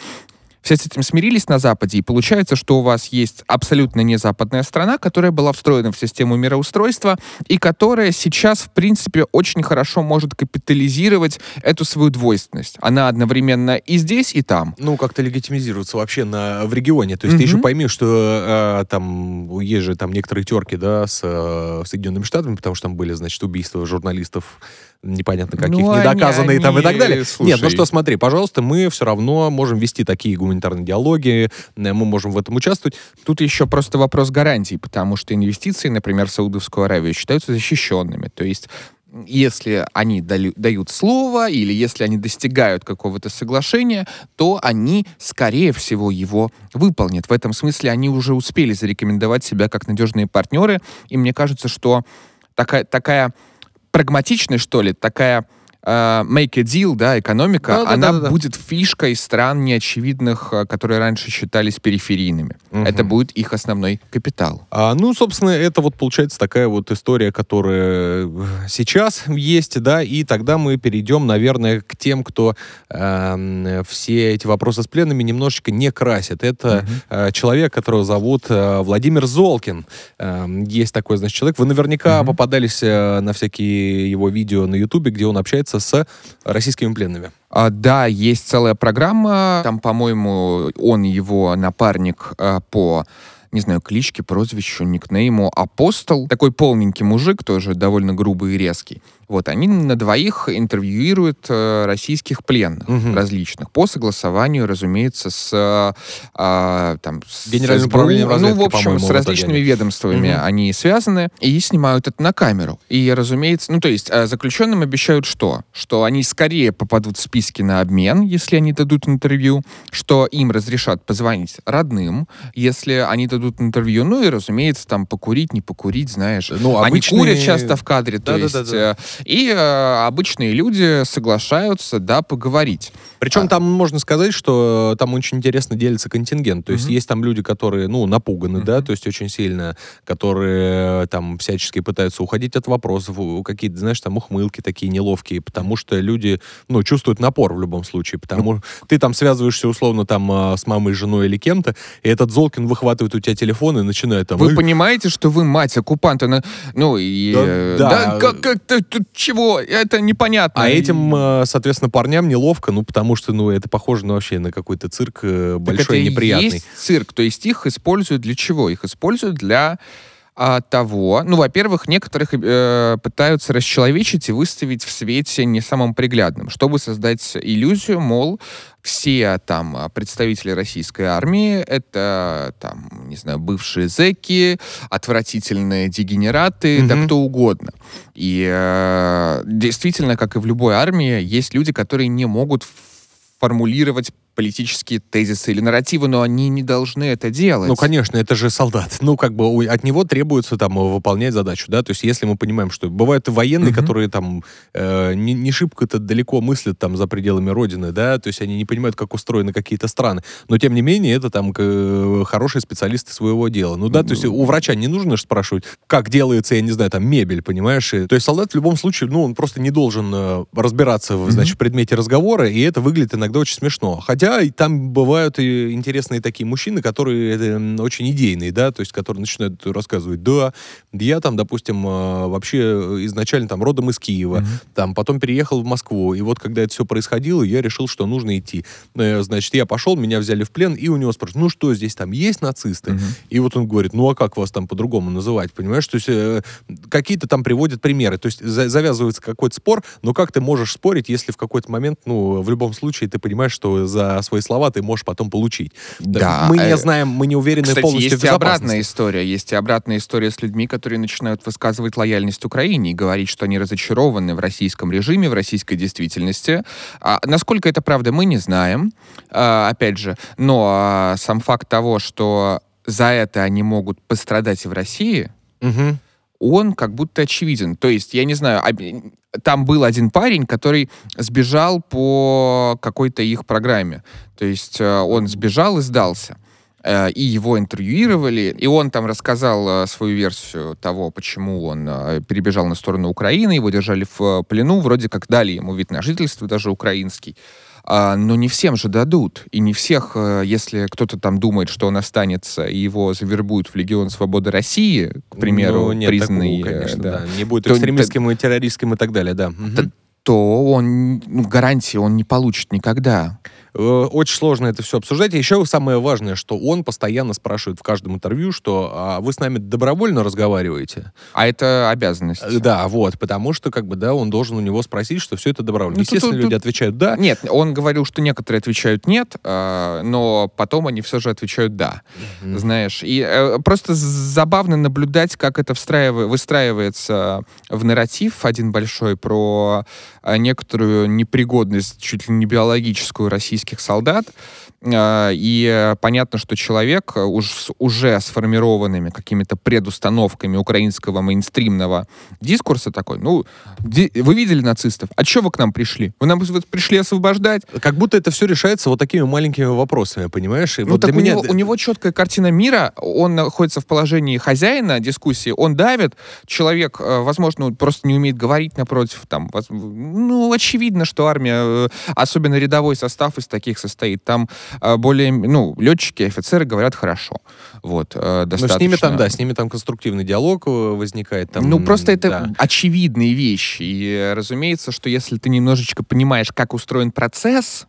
Все с этим смирились на Западе, и получается, что у вас есть абсолютно не западная страна, которая была встроена в систему мироустройства, и которая сейчас, в принципе, очень хорошо может капитализировать эту свою двойственность. Она одновременно и здесь, и там. ну, как-то легитимизируется вообще на, в регионе. То есть ты Мгм. еще пойми, что э, там есть же там некоторые терки, да, с э, Соединенными Штатами, потому что там были, значит, убийства журналистов непонятно каких, Ну, они- недоказанные там и так они, далее. слушай. Нет, ну что, смотри, пожалуйста, мы все равно можем вести такие гуманитарные диалоги, э, мы можем в этом участвовать. Тут еще просто вопрос гарантий, потому что инвестиции, например, в Саудовскую Аравию считаются защищенными. То есть если они дают слово или если они достигают какого-то соглашения, то они, скорее всего, его выполнят. В этом смысле они уже успели зарекомендовать себя как надежные партнеры. И мне кажется, что такая, такая прагматичность, что ли, такая make a deal, да, экономика, Да-да-да-да-да. она будет фишкой стран неочевидных, э, которые раньше считались периферийными. Мгм. Это будет их основной капитал. А, ну, собственно, это вот получается такая вот история, которая э, сейчас есть, да, и тогда мы перейдем, наверное, к тем, кто эм, все эти вопросы с пленными немножечко не красит. Это э, человек, которого зовут э, Владимир Золкин. Эм, есть такой, значит, человек. Вы наверняка Мгм. попадались э, на всякие его видео на Ютубе, где он общается общаться с российскими пленными. А, да, есть целая программа. Там, по-моему, он его напарник а, по не знаю, кличке, прозвищу, никнейму Апостол. Такой полненький мужик, тоже довольно грубый и резкий. Вот, они на двоих интервьюируют э, российских пленных Мгм. различных по согласованию, разумеется, с, э, а, там, с Генеральным управлением Ну, в общем, с различными они. ведомствами Мгм. они связаны и снимают это на камеру. И, разумеется, ну, то есть э, заключенным обещают что? Что они скорее попадут в списки на обмен, если они дадут интервью, что им разрешат позвонить родным, если они дадут интервью, ну и, разумеется, там покурить, не покурить, знаешь. Ну, Они обычные- курят часто в кадре, то есть... Да-да-да-да. э, и э, обычные люди соглашаются, да, поговорить. Причем А. там можно сказать, что там очень интересно делится контингент. То есть Мгм. есть там люди, которые, ну, напуганы, да, Мгм. то есть очень сильно, которые э, там всячески пытаются уходить от вопросов, какие-то, знаешь, там ухмылки такие неловкие, потому что люди, ну, чувствуют напор в любом случае, потому ты там связываешься условно там э, с мамой, женой или кем-то, и этот Золкин выхватывает у тебя телефон и начинает там... Вы «Эй, понимаете, что вы мать оккупанта? на- Ну и... Да, э, да. Да, как, как ты- чего? Это непонятно. А И- этим, э, соответственно, парням неловко, ну, потому что, ну, это похоже на вообще на какой-то цирк э, Так большой это неприятный. есть цирк. То есть их используют для чего? Их используют для а, того, ну, во-первых, некоторых э, пытаются расчеловечить и выставить в свете не самым приглядным, чтобы создать иллюзию, мол, все там представители российской армии это там, не знаю, бывшие зэки, отвратительные дегенераты, да Мгм. кто угодно. И э, действительно, как и в любой армии, есть люди, которые не могут формулировать политические тезисы или нарративы, но они не должны это делать. Ну, конечно, это же солдат. Ну, как бы от него требуется там выполнять задачу, да, то есть если мы понимаем, что бывают и военные, Мгм. которые там э, не, не шибко-то далеко мыслят там за пределами Родины, да, то есть они не понимают, как устроены какие-то страны, но тем не менее это там э, хорошие специалисты своего дела. Ну да, то есть у врача не нужно спрашивать, как делается, я не знаю, там мебель, понимаешь? И- то есть солдат в любом случае, ну, он просто не должен э, разбираться, в, значит, в предмете разговора, и это выглядит иногда очень смешно. Хотя и там бывают и интересные такие мужчины, которые э, очень идейные, да, то есть которые начинают рассказывать, да, я там, допустим, э, вообще изначально там родом из Киева, Мгм. там потом переехал в Москву, и вот когда это все происходило, я решил, что нужно идти. Э, Значит, я пошел, меня взяли в плен, и у него спрашивают, ну что здесь там, есть нацисты? Мгм. И вот он говорит, ну а как вас там по-другому называть, понимаешь? То есть э, какие-то там приводят примеры. То есть за- завязывается какой-то спор, но как ты можешь спорить, если в какой-то момент, ну, в любом случае ты понимаешь, что за свои слова ты можешь потом получить. Да. Мы не э, знаем, мы не уверены Кстати, полностью есть в и обратная история. Есть и обратная история с людьми, которые начинают высказывать лояльность Украине и говорить, что они разочарованы в российском режиме, в российской действительности. А насколько это правда, мы не знаем. А, опять же, но а, сам факт того, что за это они могут пострадать и в России, Мгм. он как будто очевиден. То есть, я не знаю, там был один парень, который сбежал по какой-то их программе. То есть э, он сбежал и сдался. Э, И его интервьюировали, и он там рассказал э, свою версию того, почему он перебежал на сторону Украины, его держали в плену, вроде как дали ему вид на жительство, даже украинский. А, но не всем же дадут. И не всех, э, если кто-то там думает, что он останется и его завербуют в Легион Свободы России, к примеру, Ну, нет признанный, такого, э, конечно, да, да. Не будет То- экстремистским и террористским и так далее, да. Мгм. То он ну, гарантии он не получит никогда. Э, Очень сложно это все обсуждать. И еще самое важное, что он постоянно спрашивает в каждом интервью, что а вы с нами добровольно разговариваете? А это обязанность. Э, Да, вот, потому что, как бы, да, он должен у него спросить, что все это добровольно. Ну, Естественно, тут- люди тут- отвечают «да». Нет, он говорил, что некоторые отвечают нет, а, но потом они все же отвечают да. Мгм. Знаешь, и э, просто забавно наблюдать, как это встраивает, выстраивается в нарратив один большой про э, некоторую непригодность, чуть ли не биологическую российских солдат. Э, И понятно, что человек уж с уже сформированными какими-то предустановками украинского мейнстримного дискурса такой, ну, вы видели нацистов? А что вы к нам пришли? Вы нам вот пришли освобождать? Как будто это все решается вот такими маленькими вопросами, понимаешь? И Ну, вот так для у, меня... него, у него четкая картина мира, он находится в положении хозяина дискуссии, он давит, человек, э, возможно, просто не умеет говорить напротив, там, ну, очевидно, что армия, э, особенно рядовой состав из таких состоит. Там э, более, ну, летчики, офицеры говорят хорошо. Вот, э, Ну, достаточно. с ними там, да, с ними там конструктивный диалог э, возникает. Там, ну, просто это да. очевидные вещи. И, э, разумеется, что если ты немножечко понимаешь, как устроен процесс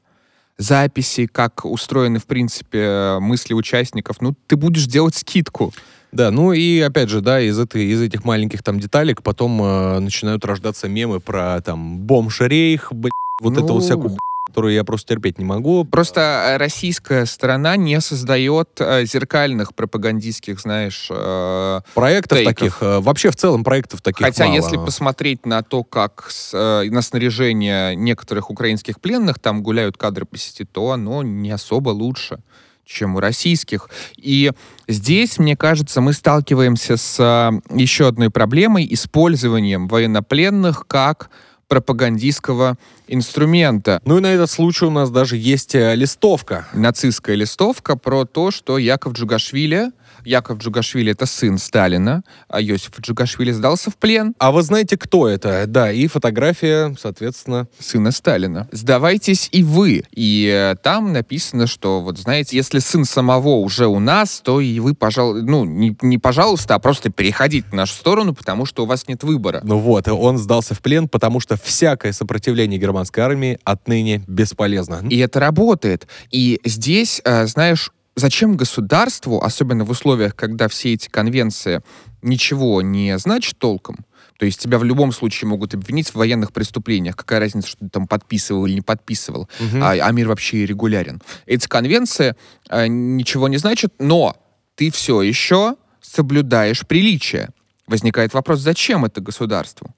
записи, как устроены, в принципе, э, мысли участников, ну, ты будешь делать скидку. Да, ну и опять же, да, из, этой, из этих маленьких там деталек потом э, начинают рождаться мемы про там бомж-рейх, блядь, вот Ну, это вот всякую которую я просто терпеть не могу. Просто э, российская сторона не создает э, зеркальных пропагандистских, знаешь, э, Проектов Тейков. таких, э, вообще в целом проектов таких Хотя, мало. если посмотреть на то, как с, э, на снаряжение некоторых украинских пленных там гуляют кадры по сети, то оно не особо лучше, чем у российских. И здесь, мне кажется, мы сталкиваемся с э, еще одной проблемой использованием военнопленных как пропагандистского инструмента. Ну и на этот случай у нас даже есть э, листовка. Нацистская листовка про то, что Яков Джугашвили, Яков Джугашвили это сын Сталина, а Йосиф Джугашвили сдался в плен, А вы знаете, кто это? Да, и фотография, соответственно. сына Сталина. Сдавайтесь и вы. И э, там написано, что, вот знаете, если сын самого уже у нас, то и вы, пожалуй, ну, не, не пожалуйста, а просто переходите в нашу сторону, потому что у вас нет выбора. Ну вот, он сдался в плен, потому что всякое сопротивление германской армии отныне бесполезно. И это работает. И здесь, э, знаешь, зачем государству, особенно в условиях, когда все эти конвенции ничего не значат толком, то есть тебя в любом случае могут обвинить в военных преступлениях. Какая разница, что ты там подписывал или не подписывал. Мгм. а, а мир вообще регулярен. Эти конвенции э, ничего не значат, но ты все еще соблюдаешь приличие. Возникает вопрос, зачем это государству?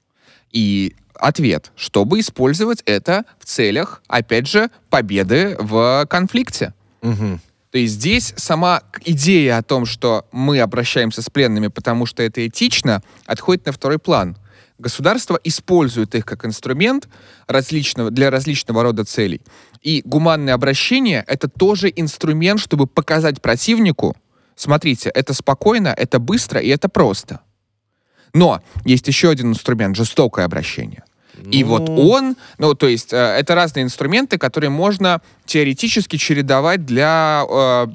И ответ, чтобы использовать это в целях, опять же, победы в конфликте. Мгм. То есть здесь сама идея о том, что мы обращаемся с пленными, потому что это этично, отходит на второй план. Государство использует их как инструмент различного, для различного рода целей. И гуманное обращение — это тоже инструмент, чтобы показать противнику, смотрите, это спокойно, это быстро и это просто. Но есть еще один инструмент — жестокое обращение. И вот Ну, он, ну, то есть, э, это разные инструменты, которые можно теоретически чередовать для э,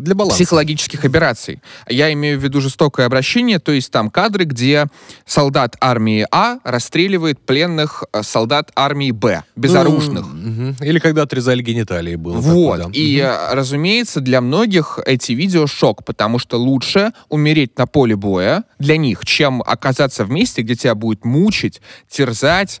Для баланса. психологических операций. Я имею в виду жестокое обращение, то есть там кадры, где солдат армии А расстреливает пленных э, солдат армии Б, безоружных. Ну. Или когда отрезали гениталии было. Вот. такое, да. И, э, разумеется, для многих эти видео шок, потому что лучше умереть на поле боя для них, чем оказаться в месте, где тебя будет мучить, терзать,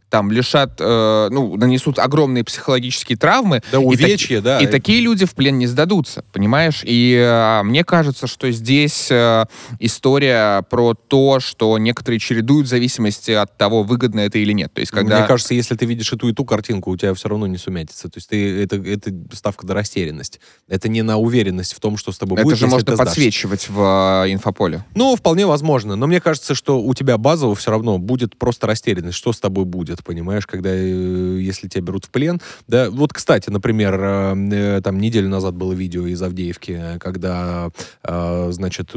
там лишат, э, ну, нанесут огромные психологические травмы. Да, И увечья, да. И такие люди в плен не сдадутся, понимаешь? И э, мне кажется, что здесь э, история про то, что некоторые чередуют в зависимости от того, выгодно это или нет. То есть, когда... Мне кажется, если ты видишь и ту, и ту картинку, у тебя все равно не сумятится. То есть ты, это, это ставка на растерянность. Это не на уверенность в том, что с тобой это будет, же если можно ты сдашь. подсвечивать в э, инфополе. Ну, вполне возможно. Но мне кажется, что у тебя базово все равно будет просто растерянность. Что с тобой будет, понимаешь, когда, э, если тебя берут в плен. Да, вот, кстати, например, э, э, там неделю назад было видео из Авдеевки, когда, значит,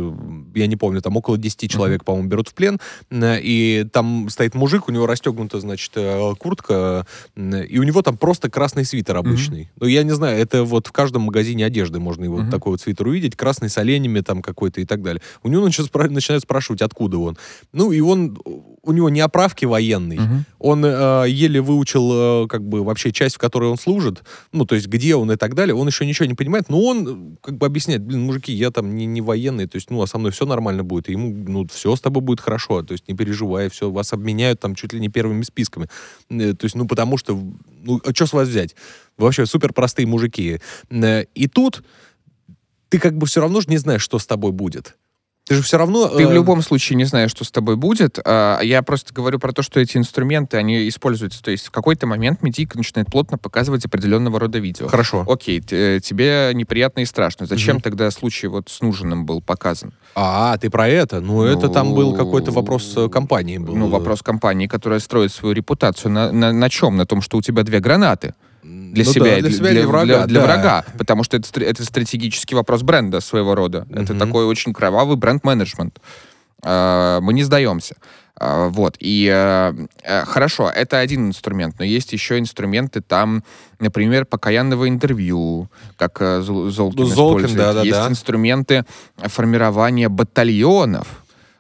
я не помню, там около 10 человек, по-моему, берут в плен, и там стоит мужик, у него расстегнута, значит, куртка, и у него там просто красный свитер обычный. Ну, я не знаю, это вот в каждом магазине одежды можно его Мгм. такой вот свитер увидеть, красный с оленями там какой-то и так далее. У него начинают спрашивать, откуда он. Ну, и он, у него не оправки военный, Мгм. он э, еле выучил, э, как бы, вообще часть, в которой он служит, ну, то есть, где он и так далее, он еще ничего не понимает, но он, э, как бы, объясняет, блин, мужики, я там не, не военный, то есть, ну, а со мной все нормально будет, и ему, ну, все с тобой будет хорошо, то есть, не переживай, все, вас обменяют там чуть ли не первыми списками, Э, то есть, ну, потому что, ну, а что с вас взять? Вы Вообще, супер простые мужики. Э, И тут ты как бы все равно же не знаешь, что с тобой будет. Ты же все равно... Ты в э, любом случае не знаешь, что с тобой будет. А, Я просто говорю про то, что эти инструменты, они используются. То есть в какой-то момент медийка начинает плотно показывать определенного рода видео. Хорошо. Окей, э, тебе неприятно и страшно. Зачем Мгм. тогда случай вот с Нужиным был показан? А, ты про это? Ну, это там был какой-то вопрос э, компании. Был. Ну, вопрос компании, которая строит свою репутацию на, на, на чем? На том, что у тебя две гранаты для Ну себя да, для себя для- для врага. для- для да. врага. Потому что это, это стратегический вопрос бренда своего рода. Это Мгм. такой очень кровавый бренд-менеджмент. А, Мы не сдаемся. А, Вот. И э, э, хорошо, это один инструмент, но есть еще инструменты там, например, покаянного интервью, как э, Зол- Золкин Ну, Золкин, использует. да-да-да. Есть инструменты формирования батальонов,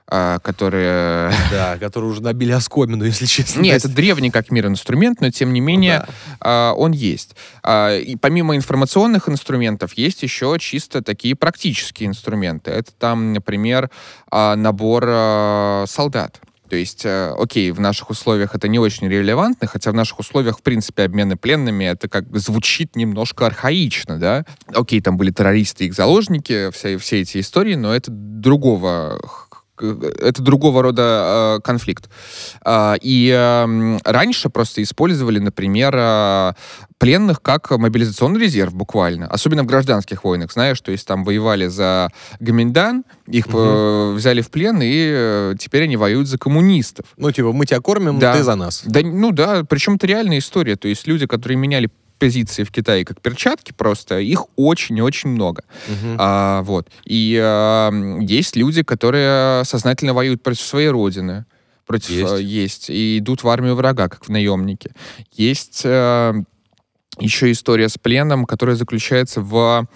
а, которые... Да, которые уже набили оскомину, если честно. Не, То это древний как мир инструмент, но тем не менее а, он есть. А, и помимо информационных инструментов есть еще чисто такие практические инструменты. Это там, например, а, набор а, солдат. То есть, э, окей, в наших условиях это не очень релевантно, хотя в наших условиях, в принципе, обмены пленными, это как бы звучит немножко архаично, да? Окей, там были террористы, их заложники, все, все эти истории, но это другого это другого рода э, конфликт. А, и эм, раньше просто использовали, например, э, пленных как мобилизационный резерв буквально. Особенно в гражданских войнах, знаешь, то есть там воевали за Гоминдан, их э, взяли в плен, и э, теперь они воюют за коммунистов. Ну, типа, мы тебя кормим, Да. ты за нас. Да, ну да, причем это реальная история. То есть люди, которые меняли позиции в Китае как перчатки просто, их очень-очень много. Мгм. А, вот. И а, есть люди, которые сознательно воюют против своей родины. Против, Есть. э, есть. И идут в армию врага, как в наемники. Есть э, еще история с пленом, которая заключается в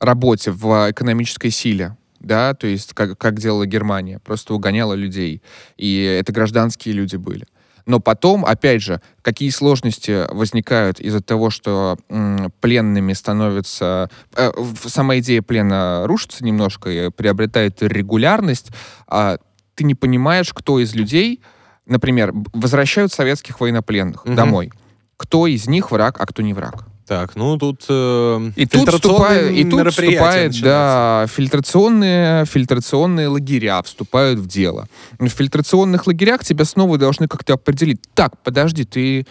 работе, в экономической силе. Да, то есть как, как делала Германия, просто угоняла людей. И это гражданские люди были. Но потом, опять же, какие сложности возникают из-за того, что м, пленными становятся... э, сама идея плена рушится немножко и приобретает регулярность, а ты не понимаешь, кто из людей, например, возвращают советских военнопленных Мгм. домой. Кто из них враг, а кто не враг. Так, ну тут э, И тут, фильтрационные вступает, и тут вступает, начинаются. да, фильтрационные, фильтрационные лагеря вступают в дело. В фильтрационных лагерях тебя снова должны как-то определить. Так, подожди, ты,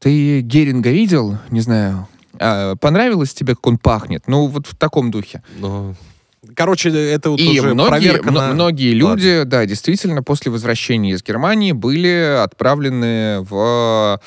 ты Геринга видел? Не знаю. А, понравилось тебе, как он пахнет? Ну, вот в таком духе. Ну, короче, это вот И уже многие, проверка на- многие люди, да, действительно, после возвращения из Германии были отправлены в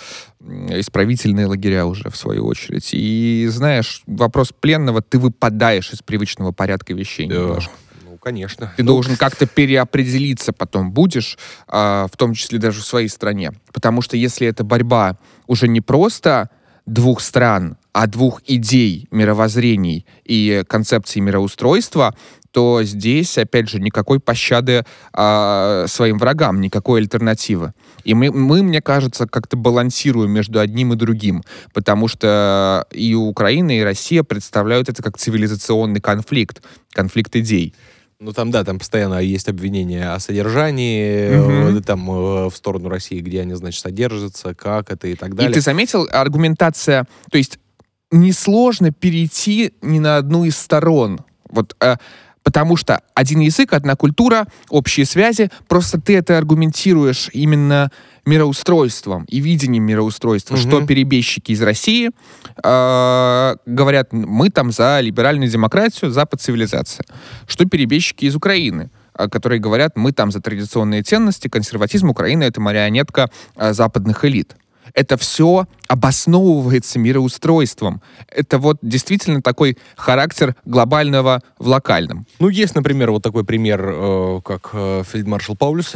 исправительные лагеря уже, в свою очередь. И, знаешь, вопрос пленного, ты выпадаешь из привычного порядка вещей Да. немножко. Ну, конечно. Ты Ну, должен как-то переопределиться потом будешь, а, в том числе даже в своей стране. Потому что если эта борьба уже не просто двух стран, а двух идей, мировоззрений и концепций мироустройства, то здесь, опять же, никакой пощады а, своим врагам, никакой альтернативы. И мы, мы, мне кажется, как-то балансируем между одним и другим, потому что и Украина, и Россия представляют это как цивилизационный конфликт, конфликт идей. Ну, там, да, там постоянно есть обвинения о содержании, э, там, э, в сторону России, где они, значит, содержатся, как это и так И далее. ты заметил, аргументация, то есть несложно перейти ни на одну из сторон. Вот, э, потому что один язык, одна культура, общие связи, просто ты это аргументируешь именно мироустройством и видением мироустройства, Мгм. что перебежчики из России э, говорят, мы там за либеральную демократию, за цивилизация, что перебежчики из Украины, э, которые говорят, мы там за традиционные ценности, консерватизм Украины это марионетка э, западных элит. Это все обосновывается мироустройством. Это вот действительно такой характер глобального в локальном. Ну, есть, например, вот такой пример, э, как э, фельдмаршал Паулюс,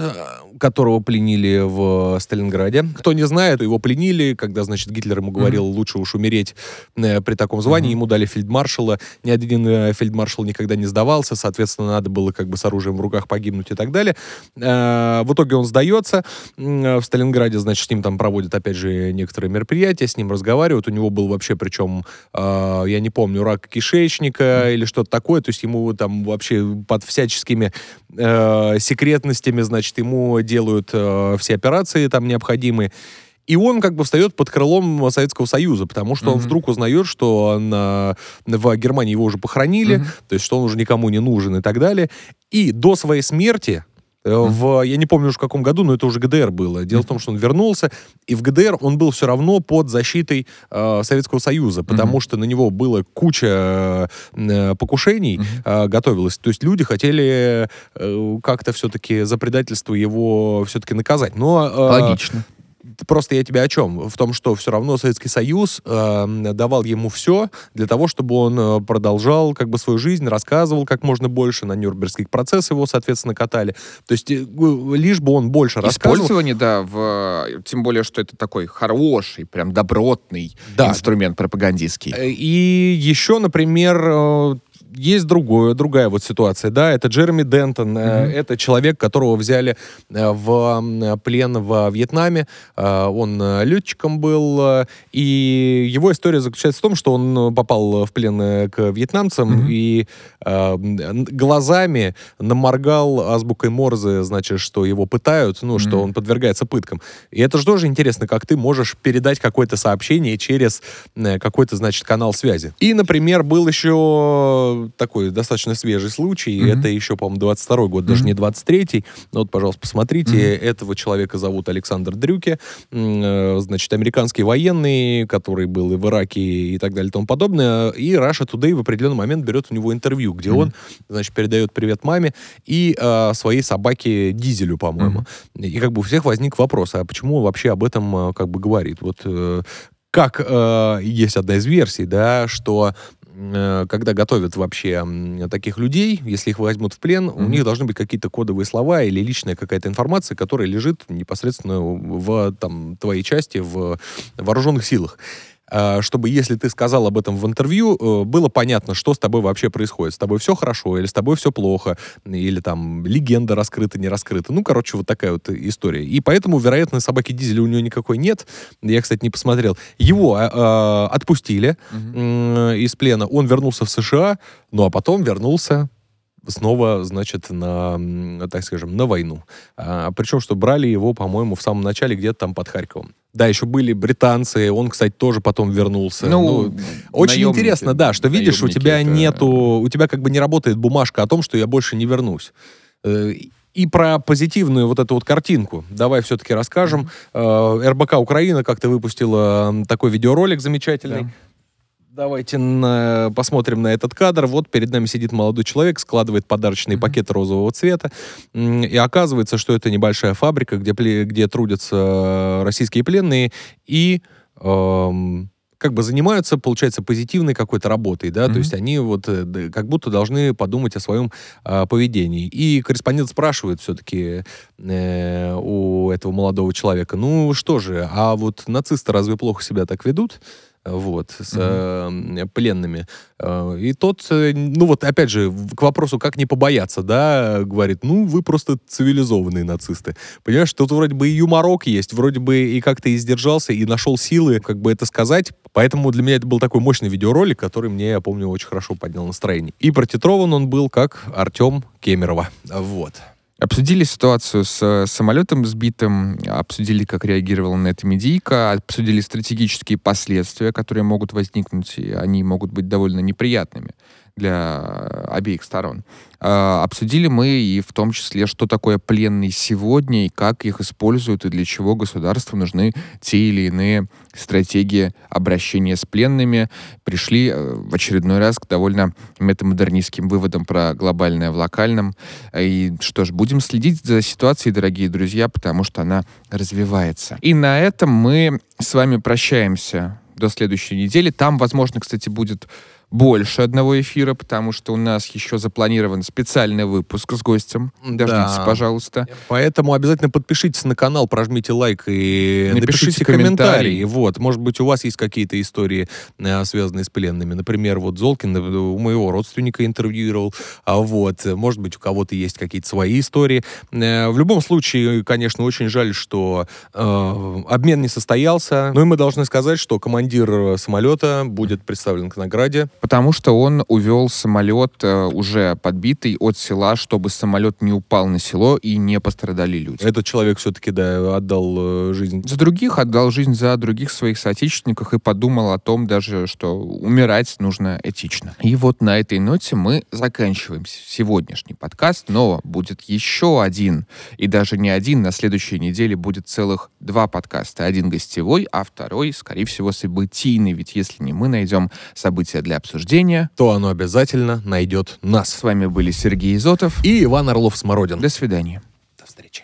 которого пленили в Сталинграде. Кто не знает, его пленили, когда, значит, Гитлер ему говорил, лучше уж умереть э, при таком звании. Ему дали фельдмаршала. Ни один э, фельдмаршал никогда не сдавался, соответственно, надо было как бы с оружием в руках погибнуть и так далее. Э, В итоге он сдается. М, В Сталинграде, значит, с ним там проводят, опять же, некоторые мероприятия, с ним разговаривают. У него был вообще, причем, э, я не помню, рак кишечника или что-то такое. То есть ему там вообще под всяческими э, секретностями, значит, ему делают э, все операции там необходимые. И он как бы встает под крылом Советского Союза, потому что он Мгм. вдруг узнает, что на, в Германии его уже похоронили, Мгм. то есть что он уже никому не нужен и так далее. И до своей смерти в, я не помню уже в каком году, но это уже ГДР было. Дело в том, что он вернулся, и в ГДР он был все равно под защитой э, Советского Союза, потому что на него было куча э, покушений, э, готовилось. То есть люди хотели э, как-то все-таки за предательство его все-таки наказать. Но э, Логично. Просто я тебе о чем? В том, что все равно Советский Союз э, давал ему все для того, чтобы он э, продолжал как бы свою жизнь, рассказывал как можно больше, на Нюрнбергский процесс его, соответственно, катали. То есть э, лишь бы он больше рассказывал. Использование, да, в, тем более, что это такой хороший, прям добротный да. инструмент пропагандистский. Э, и еще, например, э, есть другое, другая вот ситуация, да, это Джереми Дентон, mm-hmm. это человек, которого взяли э, в плен в Вьетнаме, э, он летчиком был, и его история заключается в том, что он попал в плен к вьетнамцам mm-hmm. и глазами наморгал азбукой Морзе, значит, что его пытают, ну, mm-hmm. что он подвергается пыткам. И это же тоже интересно, как ты можешь передать какое-то сообщение через какой-то, значит, канал связи. И, например, был еще такой достаточно свежий случай. Mm-hmm. Это еще, по-моему, 22 год, mm-hmm. даже не 23-й. Ну, вот, пожалуйста, посмотрите. Mm-hmm. Этого человека зовут Александр Дрюке. Э, значит, американский военный, который был и в Ираке и так далее и тому подобное. И Russia Today в определенный момент берет у него интервью, где mm-hmm. он, значит, передает привет маме и э, своей собаке Дизелю, по-моему. Mm-hmm. И как бы у всех возник вопрос, а почему вообще об этом э, как бы говорит? Вот э, как э, есть одна из версий, да, что когда готовят вообще таких людей, если их возьмут в плен, mm-hmm. у них должны быть какие-то кодовые слова или личная какая-то информация, которая лежит непосредственно в там, твоей части в вооруженных силах. А, чтобы, если ты сказал об этом в интервью, э, было понятно, что с тобой вообще происходит. С тобой все хорошо, или с тобой все плохо, или там легенда раскрыта, не раскрыта. Ну, короче, вот такая вот история. И поэтому, вероятно, собаки дизеля у него никакой нет. Я, кстати, не посмотрел. Его э, отпустили угу. э, из плена. Он вернулся в США, ну а потом вернулся снова, значит, на, так скажем, на войну. А, причем, что брали его, по-моему, в самом начале где-то там под Харьковом. Да, еще были британцы, он, кстати, тоже потом вернулся. Ну, ну очень интересно, да, что видишь, у тебя это... нету, у тебя как бы не работает бумажка о том, что я больше не вернусь. Э, и про позитивную вот эту вот картинку давай все-таки расскажем. Mm-hmm. РБК Украина как-то выпустила такой видеоролик замечательный. Да Давайте на, посмотрим на этот кадр. Вот перед нами сидит молодой человек, складывает подарочные mm-hmm. пакеты розового цвета. И оказывается, что это небольшая фабрика, где, где трудятся российские пленные и эм, как бы занимаются, получается, позитивной какой-то работой, да, mm-hmm. то есть они вот э, как будто должны подумать о своем э, поведении. И корреспондент спрашивает все-таки э, у этого молодого человека, ну что же, а вот нацисты разве плохо себя так ведут? Вот, с mm-hmm. э, пленными. Э, и тот, э, ну вот опять же, к вопросу, как не побояться, да, говорит, ну вы просто цивилизованные нацисты. Понимаешь, тут вроде бы и юморок есть, вроде бы и как-то и сдержался, и нашел силы, как бы это сказать. Поэтому для меня это был такой мощный видеоролик, который мне, я помню, очень хорошо поднял настроение. И протитрован он был как Артем Кемерова. Вот. Обсудили ситуацию с э, самолетом сбитым, обсудили, как реагировала на это медийка, обсудили стратегические последствия, которые могут возникнуть, и они могут быть довольно неприятными для обеих сторон. Э, обсудили мы и в том числе, что такое пленный сегодня и как их используют и для чего государству нужны те или иные стратегии обращения с пленными. Пришли э, в очередной раз к довольно метамодернистским выводам про глобальное в локальном. И что ж, будем следить за ситуацией, дорогие друзья, потому что она развивается. И на этом мы с вами прощаемся до следующей недели. Там, возможно, кстати, будет больше одного эфира, потому что у нас еще запланирован специальный выпуск с гостем. Дождитесь, да. пожалуйста. Поэтому обязательно подпишитесь на канал, прожмите лайк и напишите, напишите комментарии. Вот, может быть, у вас есть какие-то истории, э, связанные с пленными. Например, вот Золкин э, у моего родственника интервьюировал. А вот, может быть, у кого-то есть какие-то свои истории. Э, в любом случае, конечно, очень жаль, что э, обмен не состоялся. Но и мы должны сказать, что командир самолета будет представлен к награде Потому что он увел самолет э, уже подбитый от села, чтобы самолет не упал на село и не пострадали люди. Этот человек все-таки, да, отдал э, жизнь. За других отдал жизнь за других своих соотечественников и подумал о том даже, что умирать нужно этично. И вот на этой ноте мы заканчиваем сегодняшний подкаст, но будет еще один, и даже не один, на следующей неделе будет целых два подкаста. Один гостевой, а второй, скорее всего, событийный, ведь если не мы найдем события для обсуждения, обсуждения, то оно обязательно найдет нас. С вами были Сергей Изотов и Иван Орлов-Смородин. До свидания. До встречи.